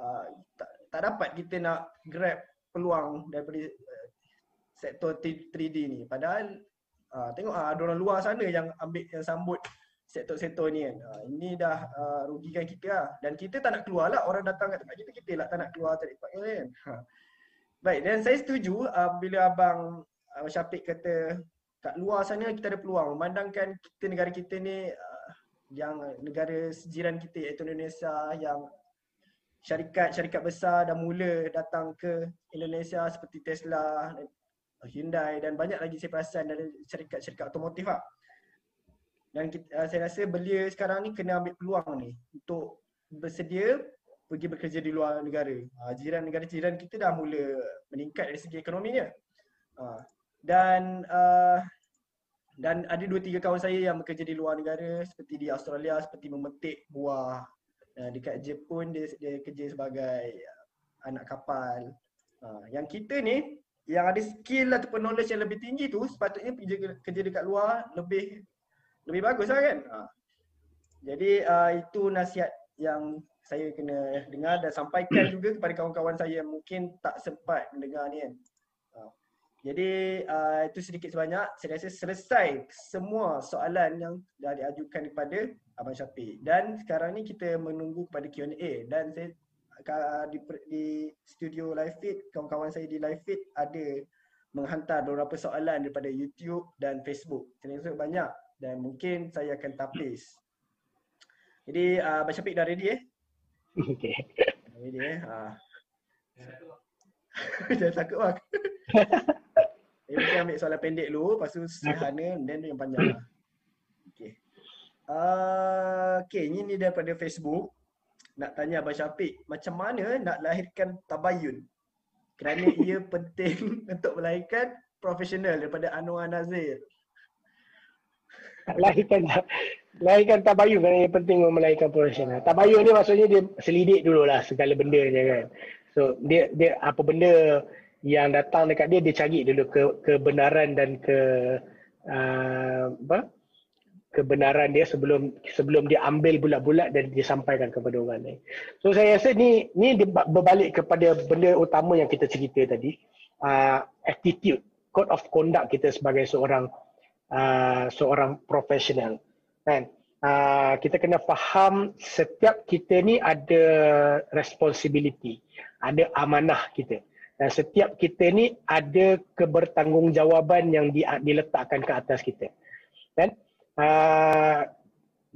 uh, tak, tak dapat kita nak grab peluang daripada uh, sektor 3D ni. Padahal uh, tengok uh, ada orang luar sana yang ambil yang sambut sektor-sektor ni kan. Uh, ini dah uh, rugikan kita lah. Dan kita tak nak keluar lah. Orang datang kat tempat kita, kita lah tak nak keluar cari tempat kan. Ha. Baik, dan saya setuju uh, bila Abang uh, Syafiq kata kat luar sana kita ada peluang. Memandangkan kita negara kita ni uh, yang negara sejiran kita iaitu Indonesia yang syarikat-syarikat besar dah mula datang ke Indonesia seperti Tesla, Hyundai dan banyak lagi saya perasan dari syarikat-syarikat otomotif lah. Dan kita, uh, saya rasa belia sekarang ni kena ambil peluang ni untuk bersedia pergi bekerja di luar negara. Uh, jiran negara jiran kita dah mula meningkat dari segi ekonominya. Uh, dan uh, dan ada dua tiga kawan saya yang bekerja di luar negara seperti di Australia seperti memetik buah uh, dekat Jepun dia dia kerja sebagai uh, anak kapal. Uh, yang kita ni yang ada skill ataupun knowledge yang lebih tinggi tu sepatutnya kerja kerja dekat luar lebih lebih bagus lah kan. Uh. Jadi uh, itu nasihat yang saya kena dengar dan sampaikan juga kepada kawan-kawan saya yang mungkin tak sempat mendengar ni kan. Uh, jadi uh, itu sedikit sebanyak saya rasa selesai semua soalan yang dah diajukan kepada Abang Syafiq. Dan sekarang ni kita menunggu kepada Q&A dan saya di, di studio live feed kawan-kawan saya di live feed ada menghantar beberapa soalan daripada YouTube dan Facebook. Saya rasa banyak dan mungkin saya akan tapis. Jadi uh, Abang Syafiq dah ready eh? Okay. Ready eh? Uh. Jangan takut bang. Saya mungkin ambil soalan pendek dulu, lepas tu sederhana dan yang panjang lah. Okay. Uh, okay, ini ni daripada Facebook. Nak tanya Abang Syafiq, macam mana nak lahirkan tabayun? Kerana ia penting untuk melahirkan profesional daripada Anwar Nazir. Lahirkan lahirkan tabayun kerana yang penting melahirkan profesional. Tabayun ni maksudnya dia selidik dululah segala benda je kan. So dia dia apa benda yang datang dekat dia dia cari dulu ke kebenaran dan ke uh, apa kebenaran dia sebelum sebelum dia ambil bulat-bulat dan dia sampaikan kepada orang lain. So saya rasa ni ni berbalik kepada benda utama yang kita cerita tadi, uh, attitude, code of conduct kita sebagai seorang uh, seorang profesional. Kan? Uh, kita kena faham setiap kita ni ada responsibility, ada amanah kita. Dan setiap kita ni ada kebertanggungjawabaan yang di, diletakkan ke atas kita. Dan uh,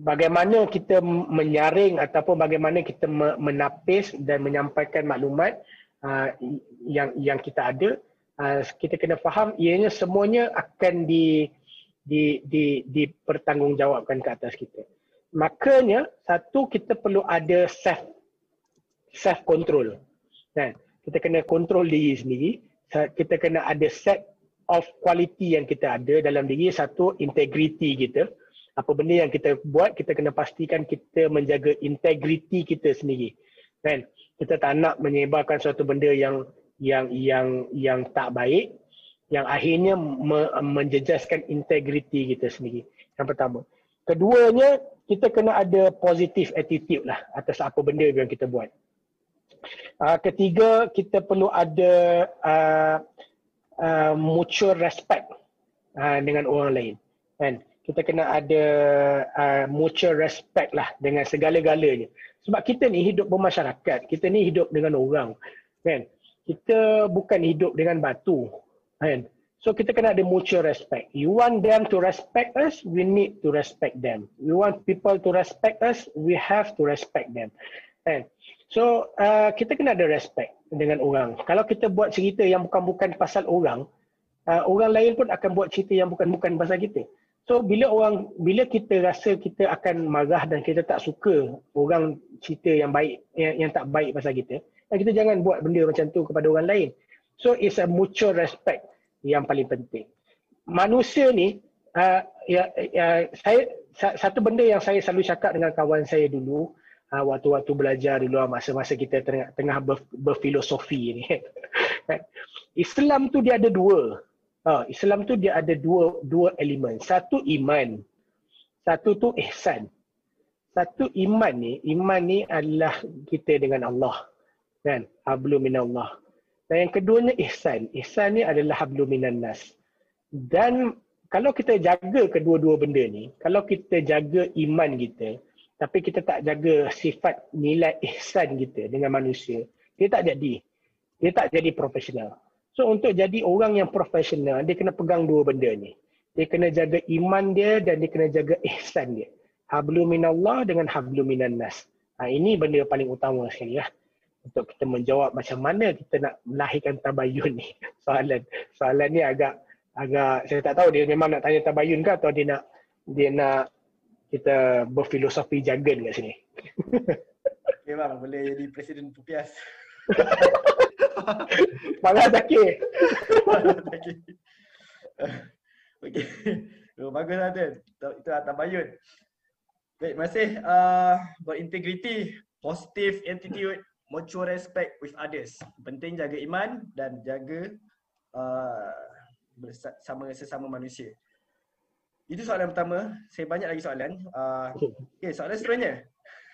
bagaimana kita menyaring ataupun bagaimana kita menapis dan menyampaikan maklumat uh, yang yang kita ada, uh, kita kena faham ianya semuanya akan di di di dipertanggungjawabkan ke atas kita. Makanya satu kita perlu ada self self control. Kan? kita kena kontrol diri sendiri kita kena ada set of quality yang kita ada dalam diri satu integrity kita apa benda yang kita buat kita kena pastikan kita menjaga integrity kita sendiri kan kita tak nak menyebarkan suatu benda yang yang yang yang tak baik yang akhirnya me- menjejaskan integrity kita sendiri yang pertama keduanya kita kena ada positive attitude lah atas apa benda yang kita buat Uh, ketiga, kita perlu ada uh, uh, mutual respect uh, dengan orang lain. Kan? Kita kena ada uh, mutual respect lah dengan segala-galanya. Sebab kita ni hidup bermasyarakat, kita ni hidup dengan orang. Kan? Kita bukan hidup dengan batu. Kan? So kita kena ada mutual respect. You want them to respect us, we need to respect them. You want people to respect us, we have to respect them. Kan? So uh, kita kena ada respect dengan orang. Kalau kita buat cerita yang bukan-bukan pasal orang, uh, orang lain pun akan buat cerita yang bukan-bukan pasal kita. So bila orang bila kita rasa kita akan marah dan kita tak suka orang cerita yang baik yang, yang tak baik pasal kita, dan kita jangan buat benda macam tu kepada orang lain. So it's a mutual respect yang paling penting. Manusia ni uh, ya, ya, saya satu benda yang saya selalu cakap dengan kawan saya dulu, uh, waktu-waktu belajar dulu lah, masa-masa kita tengah, tengah ber, berfilosofi ni. Islam tu dia ada dua. Uh, Islam tu dia ada dua dua elemen. Satu iman. Satu tu ihsan. Satu iman ni, iman ni adalah kita dengan Allah. Kan? Hablu minallah. Dan yang keduanya ihsan. Ihsan ni adalah hablu minan nas. Dan kalau kita jaga kedua-dua benda ni, kalau kita jaga iman kita, tapi kita tak jaga sifat nilai ihsan kita dengan manusia, dia tak jadi. Dia tak jadi profesional. So untuk jadi orang yang profesional, dia kena pegang dua benda ni. Dia kena jaga iman dia dan dia kena jaga ihsan dia. Hablu minallah dengan hablu minan nas. Ha, ini benda paling utama sekali ya. Untuk kita menjawab macam mana kita nak melahirkan tabayun ni. Soalan soalan ni agak agak saya tak tahu dia memang nak tanya tabayun ke atau dia nak dia nak kita berfilosofi jargon kat sini. Okay bang, boleh jadi presiden Pupias. Malah Zakir. Okey. Oh, bagus lah tu. Itu atas bayun. Baik, masih uh, berintegriti, positive attitude, mutual respect with others. Penting jaga iman dan jaga uh, bersama sesama manusia. itu soalan pertama. Saya banyak lagi soalan. Uh, okay, soalan seterusnya.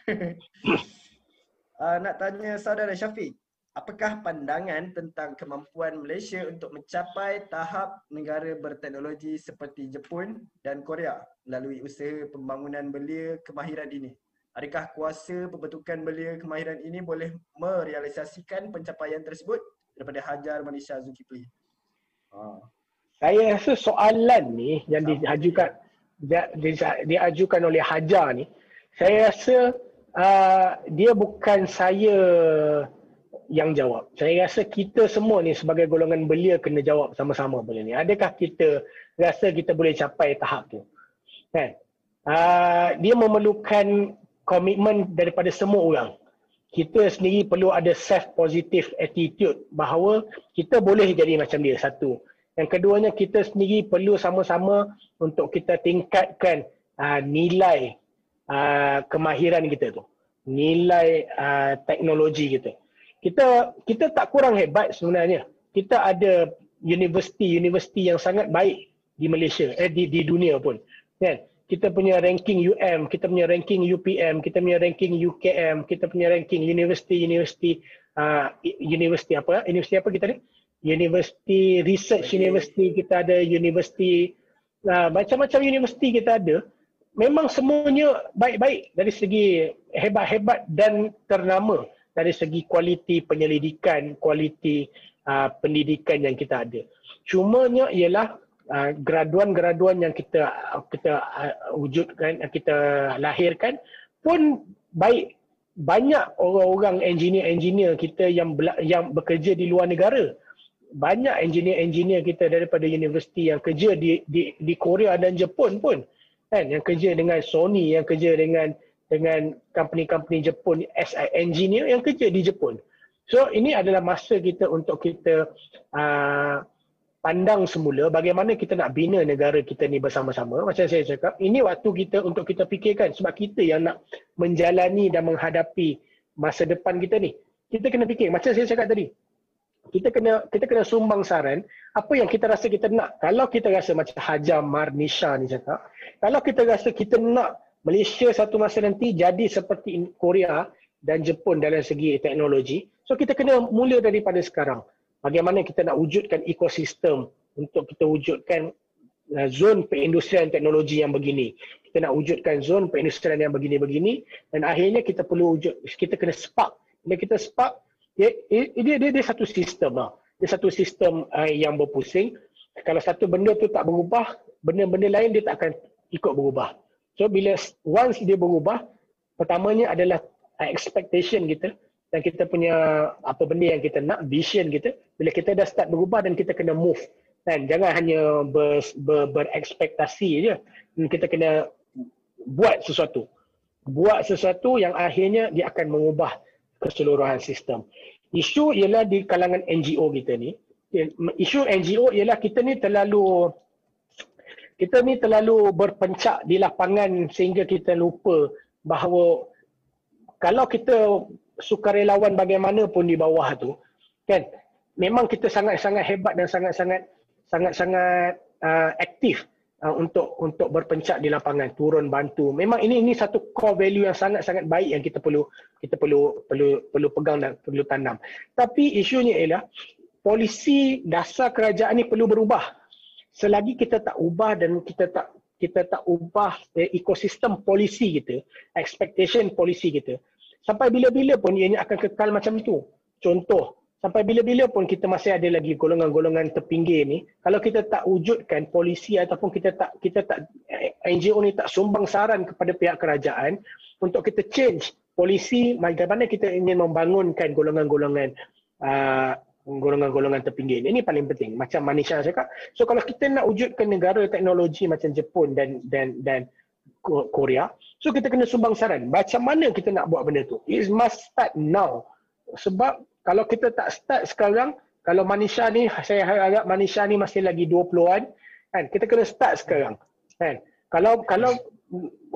uh, nak tanya saudara Syafiq. Apakah pandangan tentang kemampuan Malaysia untuk mencapai tahap negara berteknologi seperti Jepun dan Korea melalui usaha pembangunan belia kemahiran ini? Adakah kuasa pembentukan belia kemahiran ini boleh merealisasikan pencapaian tersebut daripada Hajar Malaysia Zulkifli? Ha. Saya rasa soalan ni yang diajukan diajukan oleh Hajar ni, saya rasa uh, dia bukan saya yang jawab. Saya rasa kita semua ni sebagai golongan belia kena jawab sama-sama benda ni. Adakah kita rasa kita boleh capai tahap tu? Kan? Uh, dia memerlukan komitmen daripada semua orang. Kita sendiri perlu ada self positive attitude bahawa kita boleh jadi macam dia satu. Yang keduanya kita sendiri perlu sama-sama untuk kita tingkatkan uh, nilai uh, kemahiran kita tu. Nilai uh, teknologi kita kita kita tak kurang hebat sebenarnya. Kita ada universiti-universiti yang sangat baik di Malaysia, eh di di dunia pun. Kan? Kita punya ranking UM, kita punya ranking UPM, kita punya ranking UKM, kita punya ranking universiti-universiti uh, universiti apa? Universiti apa kita ni? University Research University kita ada universiti uh, macam-macam universiti kita ada memang semuanya baik-baik dari segi hebat-hebat dan ternama dari segi kualiti penyelidikan, kualiti uh, pendidikan yang kita ada. Cumanya ialah uh, graduan-graduan yang kita kita uh, wujudkan, kita lahirkan pun baik banyak orang-orang engineer-engineer kita yang yang bekerja di luar negara. Banyak engineer-engineer kita daripada universiti yang kerja di di di Korea dan Jepun pun. Kan yang kerja dengan Sony, yang kerja dengan dengan company-company Jepun as engineer yang kerja di Jepun. So ini adalah masa kita untuk kita uh, pandang semula bagaimana kita nak bina negara kita ni bersama-sama. Macam saya cakap, ini waktu kita untuk kita fikirkan sebab kita yang nak menjalani dan menghadapi masa depan kita ni. Kita kena fikir macam saya cakap tadi. Kita kena kita kena sumbang saran apa yang kita rasa kita nak. Kalau kita rasa macam Hajar Marnisha ni cakap, kalau kita rasa kita nak Malaysia satu masa nanti jadi seperti Korea dan Jepun dalam segi teknologi. So kita kena mula daripada sekarang. Bagaimana kita nak wujudkan ekosistem untuk kita wujudkan uh, zon perindustrian teknologi yang begini. Kita nak wujudkan zon perindustrian yang begini-begini dan akhirnya kita perlu wujud, kita kena spark. Bila kita spark, dia, dia, dia, dia satu sistem lah. Dia satu sistem uh, yang berpusing. Kalau satu benda tu tak berubah, benda-benda lain dia tak akan ikut berubah. So bila once dia berubah, pertamanya adalah expectation kita dan kita punya apa benda yang kita nak, vision kita, bila kita dah start berubah dan kita kena move. Kan? Jangan hanya ber, ber, berekspektasi je. Kita kena buat sesuatu. Buat sesuatu yang akhirnya dia akan mengubah keseluruhan sistem. Isu ialah di kalangan NGO kita ni. Isu NGO ialah kita ni terlalu kita ni terlalu berpencak di lapangan sehingga kita lupa bahawa kalau kita sukarelawan bagaimanapun di bawah tu kan memang kita sangat-sangat hebat dan sangat-sangat sangat-sangat uh, aktif uh, untuk untuk berpencak di lapangan turun bantu. Memang ini ini satu core value yang sangat-sangat baik yang kita perlu kita perlu perlu perlu pegang dan perlu tanam. Tapi isunya ialah polisi dasar kerajaan ini perlu berubah. Selagi kita tak ubah dan kita tak kita tak ubah eh, ekosistem polisi kita, expectation polisi kita, sampai bila-bila pun ianya akan kekal macam tu. Contoh, sampai bila-bila pun kita masih ada lagi golongan-golongan terpinggir ni, kalau kita tak wujudkan polisi ataupun kita tak kita tak eh, NGO ni tak sumbang saran kepada pihak kerajaan untuk kita change polisi bagaimana kita ingin membangunkan golongan-golongan uh, golongan-golongan terpinggir. Ini paling penting. Macam Manisha cakap. So kalau kita nak wujudkan negara teknologi macam Jepun dan dan dan Korea, so kita kena sumbang saran. Macam mana kita nak buat benda tu? It must start now. Sebab kalau kita tak start sekarang, kalau Manisha ni, saya harap Manisha ni masih lagi 20-an, kan? Kita kena start sekarang. Kan? Kalau kalau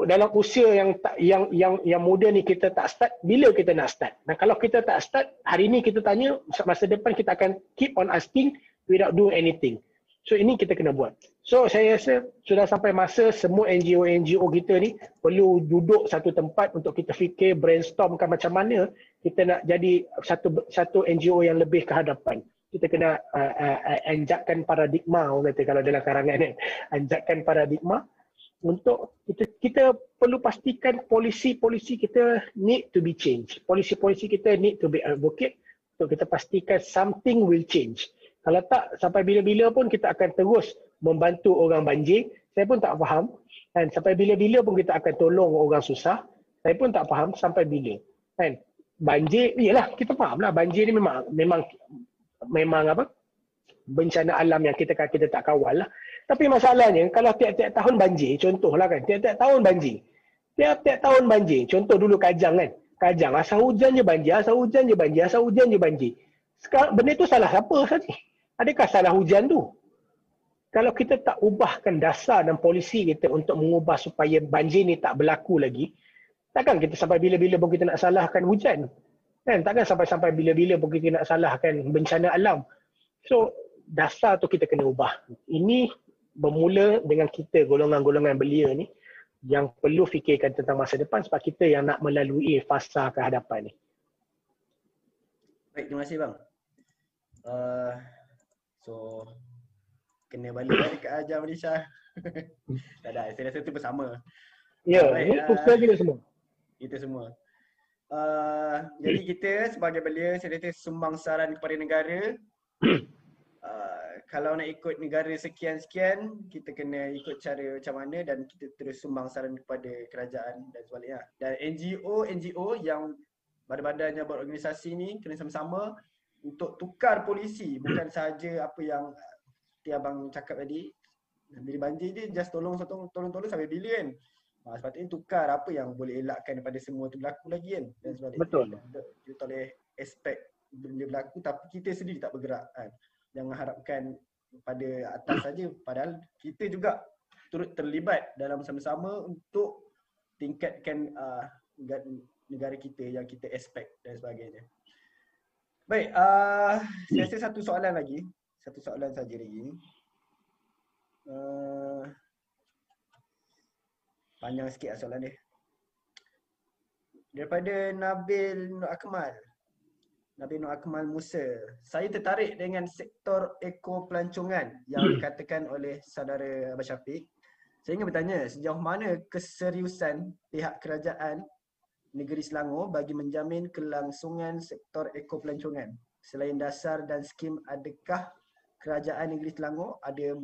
dalam usia yang tak, yang yang yang muda ni kita tak start bila kita nak start dan kalau kita tak start hari ni kita tanya masa depan kita akan keep on asking without do anything so ini kita kena buat So saya rasa sudah sampai masa semua NGO-NGO kita ni perlu duduk satu tempat untuk kita fikir brainstormkan macam mana kita nak jadi satu satu NGO yang lebih ke hadapan. Kita kena uh, uh, uh, anjakkan paradigma orang kata kalau dalam karangan ni. Anjakkan paradigma untuk kita kita perlu pastikan polisi-polisi kita need to be changed. Polisi-polisi kita need to be advocate untuk kita pastikan something will change. Kalau tak sampai bila-bila pun kita akan terus membantu orang banjir, saya pun tak faham. Dan sampai bila-bila pun kita akan tolong orang susah, saya pun tak faham sampai bila. Kan? Banjir, iyalah kita faham lah banjir ni memang memang memang apa? bencana alam yang kita kita tak kawal lah. Tapi masalahnya kalau tiap-tiap tahun banjir, contohlah kan, tiap-tiap tahun banjir. Tiap-tiap tahun banjir, contoh dulu Kajang kan. Kajang, asal hujan je banjir, asal hujan je banjir, asal hujan je banjir. Sekarang benda tu salah siapa saja? Adakah salah hujan tu? kalau kita tak ubahkan dasar dan polisi kita untuk mengubah supaya banjir ni tak berlaku lagi, takkan kita sampai bila-bila pun kita nak salahkan hujan. Kan? Takkan sampai-sampai bila-bila pun kita nak salahkan bencana alam. So, dasar tu kita kena ubah. Ini bermula dengan kita golongan-golongan belia ni yang perlu fikirkan tentang masa depan sebab kita yang nak melalui fasa kehadapan ni. Baik, terima kasih bang. Uh, so, kena balik balik ke ajar Malaysia. tak ada, saya rasa tu bersama. Ya, yeah, ini uh, kita semua. Kita semua. Uh, jadi kita sebagai belia, saya rasa sumbang saran kepada negara. Uh, kalau nak ikut negara sekian-sekian, kita kena ikut cara macam mana dan kita terus sumbang saran kepada kerajaan dan sebaliknya. Dan NGO, NGO yang badan-badan yang berorganisasi ni kena sama-sama untuk tukar polisi bukan sahaja apa yang seperti abang cakap tadi bila banjir je just tolong tolong-tolong sampai bila kan ha, sepatutnya tukar apa yang boleh elakkan daripada semua tu berlaku lagi kan dan sebagainya betul kita boleh aspek benda berlaku tapi kita sendiri tak bergerak kan jangan harapkan pada atas saja padahal kita juga turut terlibat dalam sama-sama untuk tingkatkan uh, negara kita yang kita expect dan sebagainya. Baik, uh, saya rasa satu soalan lagi satu soalan saja lagi. Uh, panjang sikit lah soalan dia. Daripada Nabil Nur Akmal. Nabil Nur Akmal Musa. Saya tertarik dengan sektor eko pelancongan yang dikatakan oleh saudara Abah Syafiq. Saya ingin bertanya sejauh mana keseriusan pihak kerajaan negeri Selangor bagi menjamin kelangsungan sektor eko pelancongan. Selain dasar dan skim, adakah kerajaan negeri Selangor ada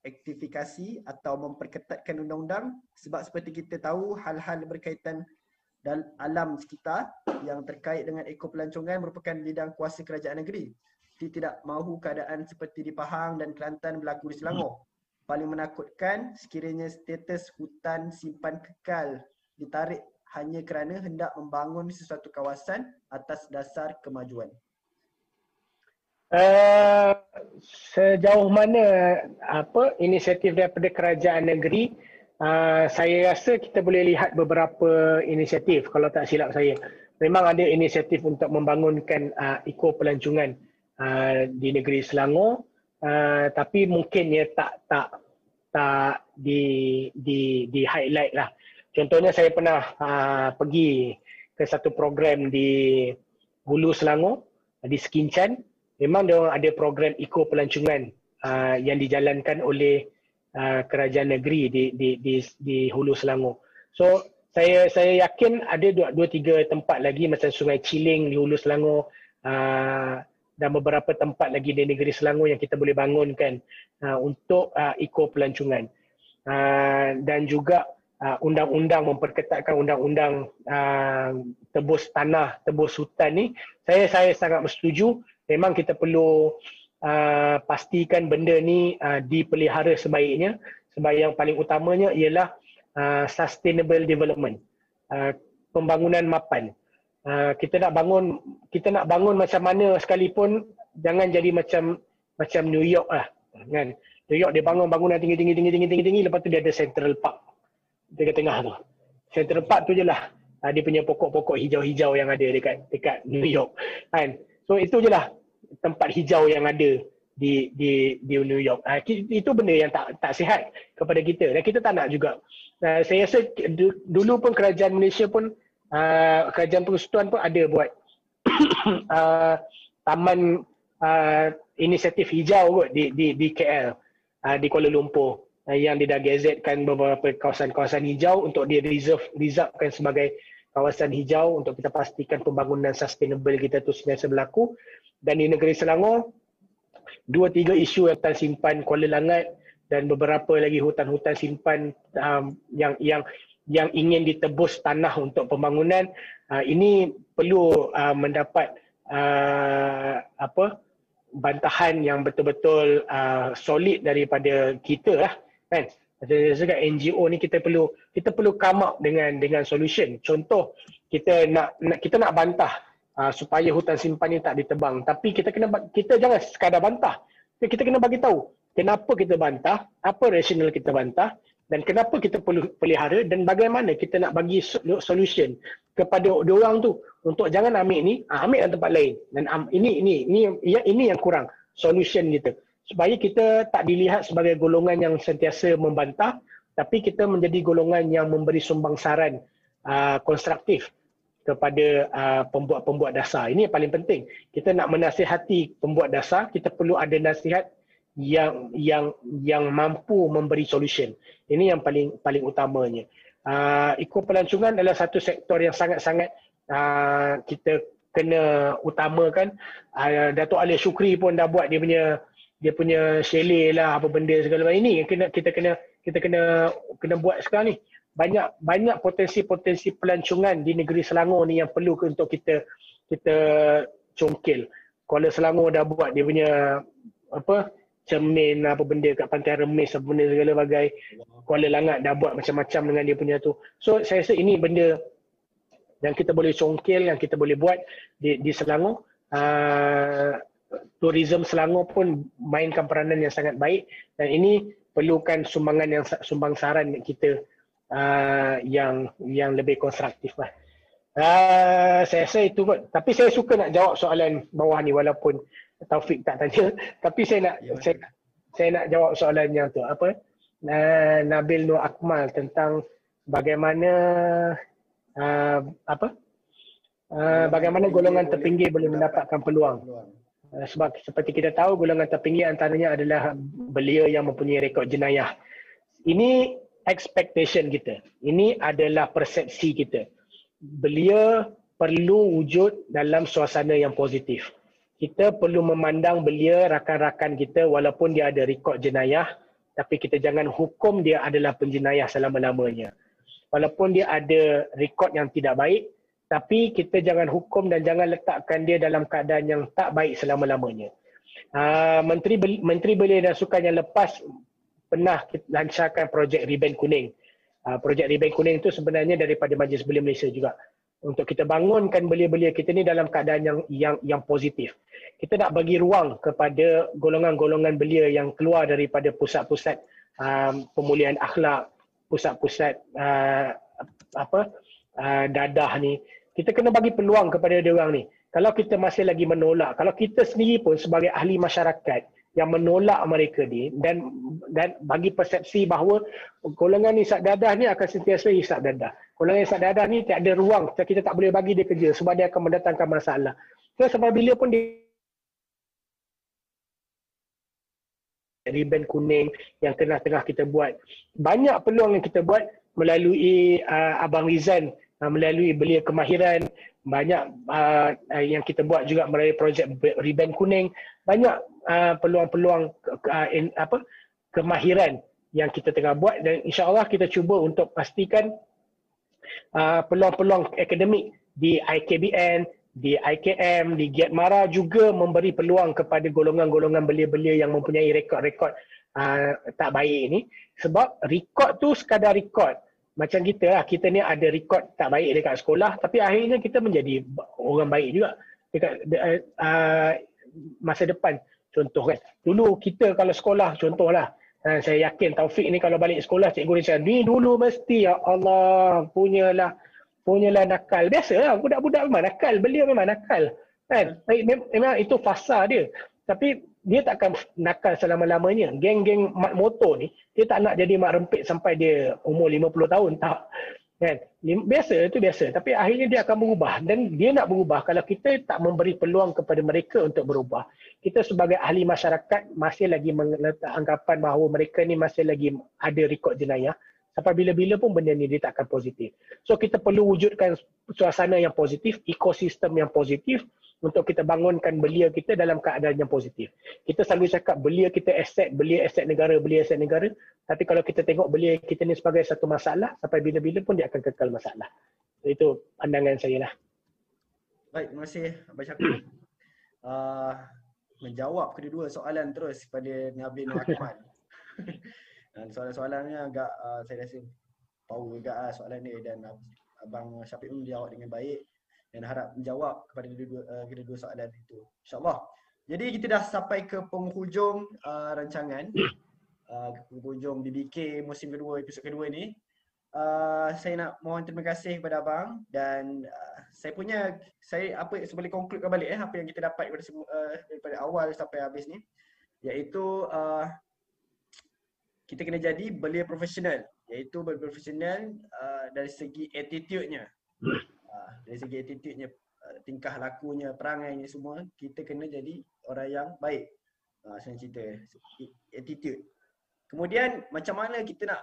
mengaktifikasi atau memperketatkan undang-undang sebab seperti kita tahu hal-hal berkaitan dan alam sekitar yang terkait dengan ekopelancongan merupakan bidang kuasa kerajaan negeri. Kita tidak mahu keadaan seperti di Pahang dan Kelantan berlaku di Selangor. Paling menakutkan sekiranya status hutan simpan kekal ditarik hanya kerana hendak membangun sesuatu kawasan atas dasar kemajuan. Uh, sejauh mana apa inisiatif daripada kerajaan negeri uh, saya rasa kita boleh lihat beberapa inisiatif kalau tak silap saya. Memang ada inisiatif untuk membangunkan uh, eko pelancongan uh, di negeri Selangor. Uh, tapi mungkin ya tak tak tak di di di highlight lah. Contohnya saya pernah uh, pergi ke satu program di Hulu Selangor di Sekinchan memang dia ada program eco pelancongan uh, yang dijalankan oleh uh, kerajaan negeri di di di di Hulu Selangor. So saya saya yakin ada dua, dua tiga tempat lagi macam Sungai Ciling di Hulu Selangor uh, dan beberapa tempat lagi di negeri Selangor yang kita boleh bangunkan uh, untuk uh, eco pelancongan. Uh, dan juga uh, undang-undang memperketatkan undang-undang uh, tebus tanah, tebus hutan ni saya saya sangat bersetuju memang kita perlu uh, pastikan benda ni uh, dipelihara sebaiknya. Sebab yang paling utamanya ialah uh, sustainable development uh, pembangunan mapan. Uh, kita nak bangun kita nak bangun macam mana sekalipun jangan jadi macam macam New York lah kan? New York dia bangun bangunan tinggi tinggi tinggi tinggi tinggi tinggi lepas tu dia ada Central Park. Dekat tengah tu. Central Park tu je lah. Uh, dia punya pokok-pokok hijau-hijau yang ada dekat dekat New York kan? So itu je lah tempat hijau yang ada di di di New York. Uh, itu benda yang tak tak sihat kepada kita dan kita tak nak juga. Uh, saya rasa dulu pun kerajaan Malaysia pun uh, kerajaan persekutuan pun ada buat uh, taman uh, inisiatif hijau kot di di di KL uh, di Kuala Lumpur uh, yang dia dah gazetkan beberapa kawasan-kawasan hijau untuk dia reserve reservekan sebagai kawasan hijau untuk kita pastikan pembangunan sustainable kita tu sentiasa berlaku dan di negeri Selangor dua tiga isu hutan simpan Kuala Langat dan beberapa lagi hutan-hutan simpan um, yang yang yang ingin ditebus tanah untuk pembangunan uh, ini perlu uh, mendapat uh, apa bantahan yang betul-betul uh, solid daripada kita lah kan cakap NGO ni kita perlu kita perlu come up dengan dengan solution. Contoh kita nak, nak kita nak bantah uh, supaya hutan simpan ni tak ditebang. Tapi kita kena kita jangan sekadar bantah. Kita kena bagi tahu kenapa kita bantah, apa rasional kita bantah dan kenapa kita perlu pelihara dan bagaimana kita nak bagi solution kepada orang tu untuk jangan ambil ni, ah, ambil dalam tempat lain. Dan ini ini ini ini yang kurang solution kita supaya kita tak dilihat sebagai golongan yang sentiasa membantah tapi kita menjadi golongan yang memberi sumbang saran uh, konstruktif kepada uh, pembuat-pembuat dasar. Ini yang paling penting. Kita nak menasihati pembuat dasar, kita perlu ada nasihat yang yang yang mampu memberi solution. Ini yang paling paling utamanya. Uh, ikut pelancongan adalah satu sektor yang sangat-sangat uh, kita kena utamakan. Uh, Datuk Ali Syukri pun dah buat dia punya dia punya chalet lah apa benda segala macam ini kena kita kena kita kena kena buat sekarang ni banyak banyak potensi-potensi pelancongan di negeri Selangor ni yang perlu untuk kita kita congkil. Kuala Selangor dah buat dia punya apa cermin apa benda kat pantai Remis apa benda segala bagai. Kuala Langat dah buat macam-macam dengan dia punya tu. So saya rasa ini benda yang kita boleh congkil yang kita boleh buat di di Selangor. Uh, tourism Selangor pun mainkan peranan yang sangat baik dan ini perlukan sumbangan yang sumbang saran kita uh, yang yang lebih konstruktif lah. Uh, saya rasa itu pun. Tapi saya suka nak jawab soalan bawah ni walaupun Taufik tak tanya. Tapi saya nak ya, saya, saya nak jawab soalan yang tu apa? Uh, Nabil Nur Akmal tentang bagaimana uh, apa? Uh, bagaimana golongan tertinggi boleh mendapatkan peluang. Eh, sebab seperti kita tahu golongan tertinggi antaranya adalah belia yang mempunyai rekod jenayah. Ini expectation kita. Ini adalah persepsi kita. Belia perlu wujud dalam suasana yang positif. Kita perlu memandang belia rakan-rakan kita walaupun dia ada rekod jenayah tapi kita jangan hukum dia adalah penjenayah selama-lamanya. Walaupun dia ada rekod yang tidak baik, tapi kita jangan hukum dan jangan letakkan dia dalam keadaan yang tak baik selama-lamanya. Uh, Menteri Menteri Belia dan Sukan yang lepas pernah lancarkan projek Riben Kuning. Uh, projek Riben Kuning itu sebenarnya daripada Majlis Belia Malaysia juga. Untuk kita bangunkan belia-belia kita ni dalam keadaan yang yang yang positif. Kita nak bagi ruang kepada golongan-golongan belia yang keluar daripada pusat-pusat um, pemulihan akhlak, pusat-pusat uh, apa uh, dadah ni kita kena bagi peluang kepada dia orang ni. Kalau kita masih lagi menolak, kalau kita sendiri pun sebagai ahli masyarakat yang menolak mereka ni dan dan bagi persepsi bahawa golongan isap dadah ni akan sentiasa isap dadah. Golongan isap dadah ni tak ada ruang, kita tak boleh bagi dia kerja sebab dia akan mendatangkan masalah. So sebab bila pun dia ribbon kuning yang tengah-tengah kita buat. Banyak peluang yang kita buat melalui uh, Abang Rizan uh, melalui belia kemahiran banyak uh, yang kita buat juga melalui projek ribbon kuning banyak uh, peluang-peluang uh, in, apa kemahiran yang kita tengah buat dan insyaallah kita cuba untuk pastikan uh, peluang-peluang akademik di IKBN di IKM, di Giat Mara juga memberi peluang kepada golongan-golongan belia-belia yang mempunyai rekod-rekod uh, tak baik ini. Sebab rekod tu sekadar rekod macam kita lah, kita ni ada rekod tak baik dekat sekolah tapi akhirnya kita menjadi orang baik juga dekat uh, masa depan. Contoh kan dulu kita kalau sekolah contohlah uh, saya yakin Taufik ni kalau balik sekolah cikgu ni cakap ni dulu mesti ya Allah punyalah punyalah nakal. Biasa lah budak-budak memang nakal belia memang nakal kan? Memang itu fasa dia. Tapi dia tak akan nakal selama-lamanya. Geng-geng mat motor ni, dia tak nak jadi mak rempit sampai dia umur 50 tahun. Tak. Kan? Biasa, itu biasa. Tapi akhirnya dia akan berubah. Dan dia nak berubah kalau kita tak memberi peluang kepada mereka untuk berubah. Kita sebagai ahli masyarakat masih lagi meletak anggapan bahawa mereka ni masih lagi ada rekod jenayah. Sampai bila-bila pun benda ni dia tak akan positif. So kita perlu wujudkan suasana yang positif, ekosistem yang positif untuk kita bangunkan belia kita dalam keadaan yang positif. Kita selalu cakap belia kita aset, belia aset negara, belia aset negara. Tapi kalau kita tengok belia kita ni sebagai satu masalah, sampai bila-bila pun dia akan kekal masalah. Itu pandangan saya lah. Baik, terima kasih Abang Syakir. Uh, menjawab kedua-dua soalan terus kepada Nabil Muhammad. dan soalan-soalannya agak uh, saya rasa power juga uh, soalan ni dan Abang Syafiq pun jawab dengan baik dan harap menjawab kepada kedua-dua, uh, kedua-dua soalan itu. InsyaAllah. Jadi kita dah sampai ke penghujung uh, rancangan. Uh, ke penghujung BBK musim kedua, episod kedua ni. Uh, saya nak mohon terima kasih kepada abang dan uh, saya punya saya apa saya boleh conclude balik eh apa yang kita dapat daripada uh, daripada awal sampai habis ni iaitu uh, kita kena jadi belia profesional iaitu belia profesional uh, dari segi attitude-nya uh, dari segi attitude-nya, uh, tingkah lakunya, perangainya semua, kita kena jadi orang yang baik. Uh, saya cerita attitude. Kemudian macam mana kita nak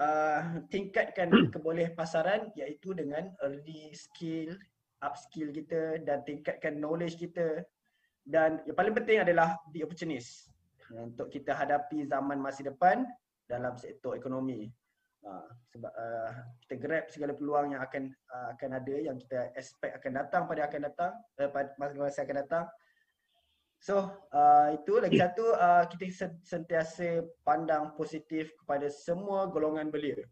uh, tingkatkan keboleh pasaran iaitu dengan early skill, upskill kita dan tingkatkan knowledge kita dan yang paling penting adalah be opportunist untuk kita hadapi zaman masa depan dalam sektor ekonomi. Ha, sebab uh, kita grab segala peluang yang akan uh, akan ada yang kita expect akan datang pada akan datang uh, pada masa akan datang. So uh, itu lagi satu uh, kita sentiasa pandang positif kepada semua golongan belia.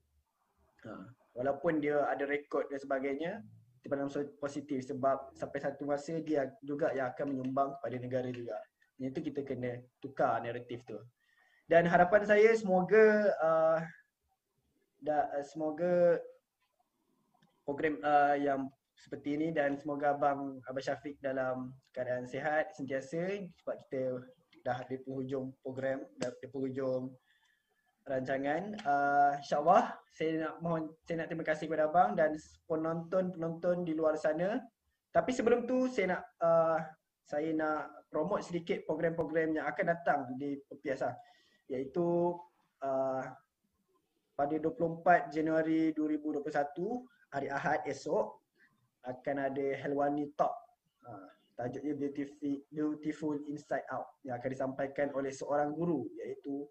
Uh, walaupun dia ada rekod dan sebagainya kita pandang positif sebab sampai satu masa dia juga yang akan menyumbang kepada negara juga. Itu kita kena tukar naratif tu. Dan harapan saya semoga uh, da, uh, semoga program uh, yang seperti ini dan semoga abang Abang Syafiq dalam keadaan sihat sentiasa sebab kita dah di penghujung program dah di penghujung rancangan. Uh, insyaallah saya nak mohon saya nak terima kasih kepada abang dan penonton-penonton di luar sana. Tapi sebelum tu saya nak uh, saya nak promote sedikit program-program yang akan datang di Pepiasa iaitu uh, pada 24 Januari 2021 hari Ahad esok akan ada Helwani Talk. Ha, tajuknya Beautiful, Beautiful Inside Out yang akan disampaikan oleh seorang guru iaitu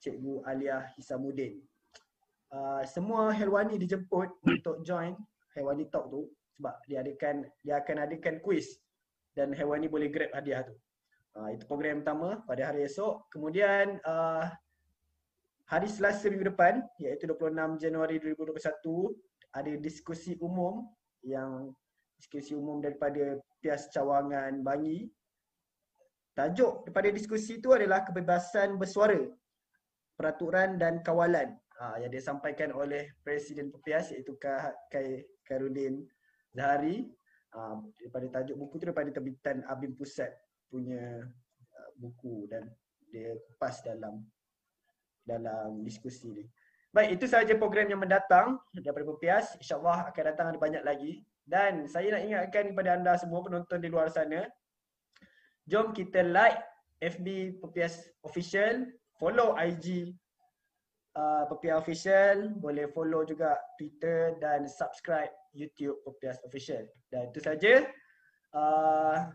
Cikgu Alia Hisamuddin. Uh, semua Helwani dijemput untuk join Helwani Talk tu sebab dia adakan dia akan adakan kuis dan Helwani boleh grab hadiah tu. Uh, itu program pertama pada hari esok. Kemudian uh, hari Selasa minggu depan iaitu 26 Januari 2021 ada diskusi umum yang diskusi umum daripada Pias Cawangan Bangi. Tajuk daripada diskusi itu adalah kebebasan bersuara, peraturan dan kawalan ha, yang disampaikan oleh Presiden Pepias iaitu Kai Karudin Zahari. Ha, daripada tajuk buku itu daripada terbitan Abim Pusat punya uh, buku dan dia kupas dalam dalam diskusi ni. Baik, itu sahaja program yang mendatang daripada Pepias. InsyaAllah akan datang ada banyak lagi. Dan saya nak ingatkan kepada anda semua penonton di luar sana, jom kita like FB Pepias Official, follow IG uh, Pepias Official, boleh follow juga Twitter dan subscribe YouTube Pepias Official. Dan itu sahaja. Uh,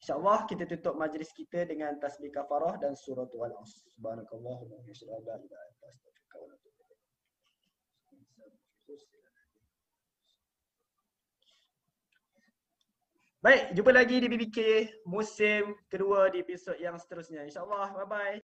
InsyaAllah kita tutup majlis kita dengan tasbih kafarah dan surah Al-As. Subhanakallahumma wa bihamdika Baik, jumpa lagi di BBK musim kedua di episod yang seterusnya. InsyaAllah, bye-bye.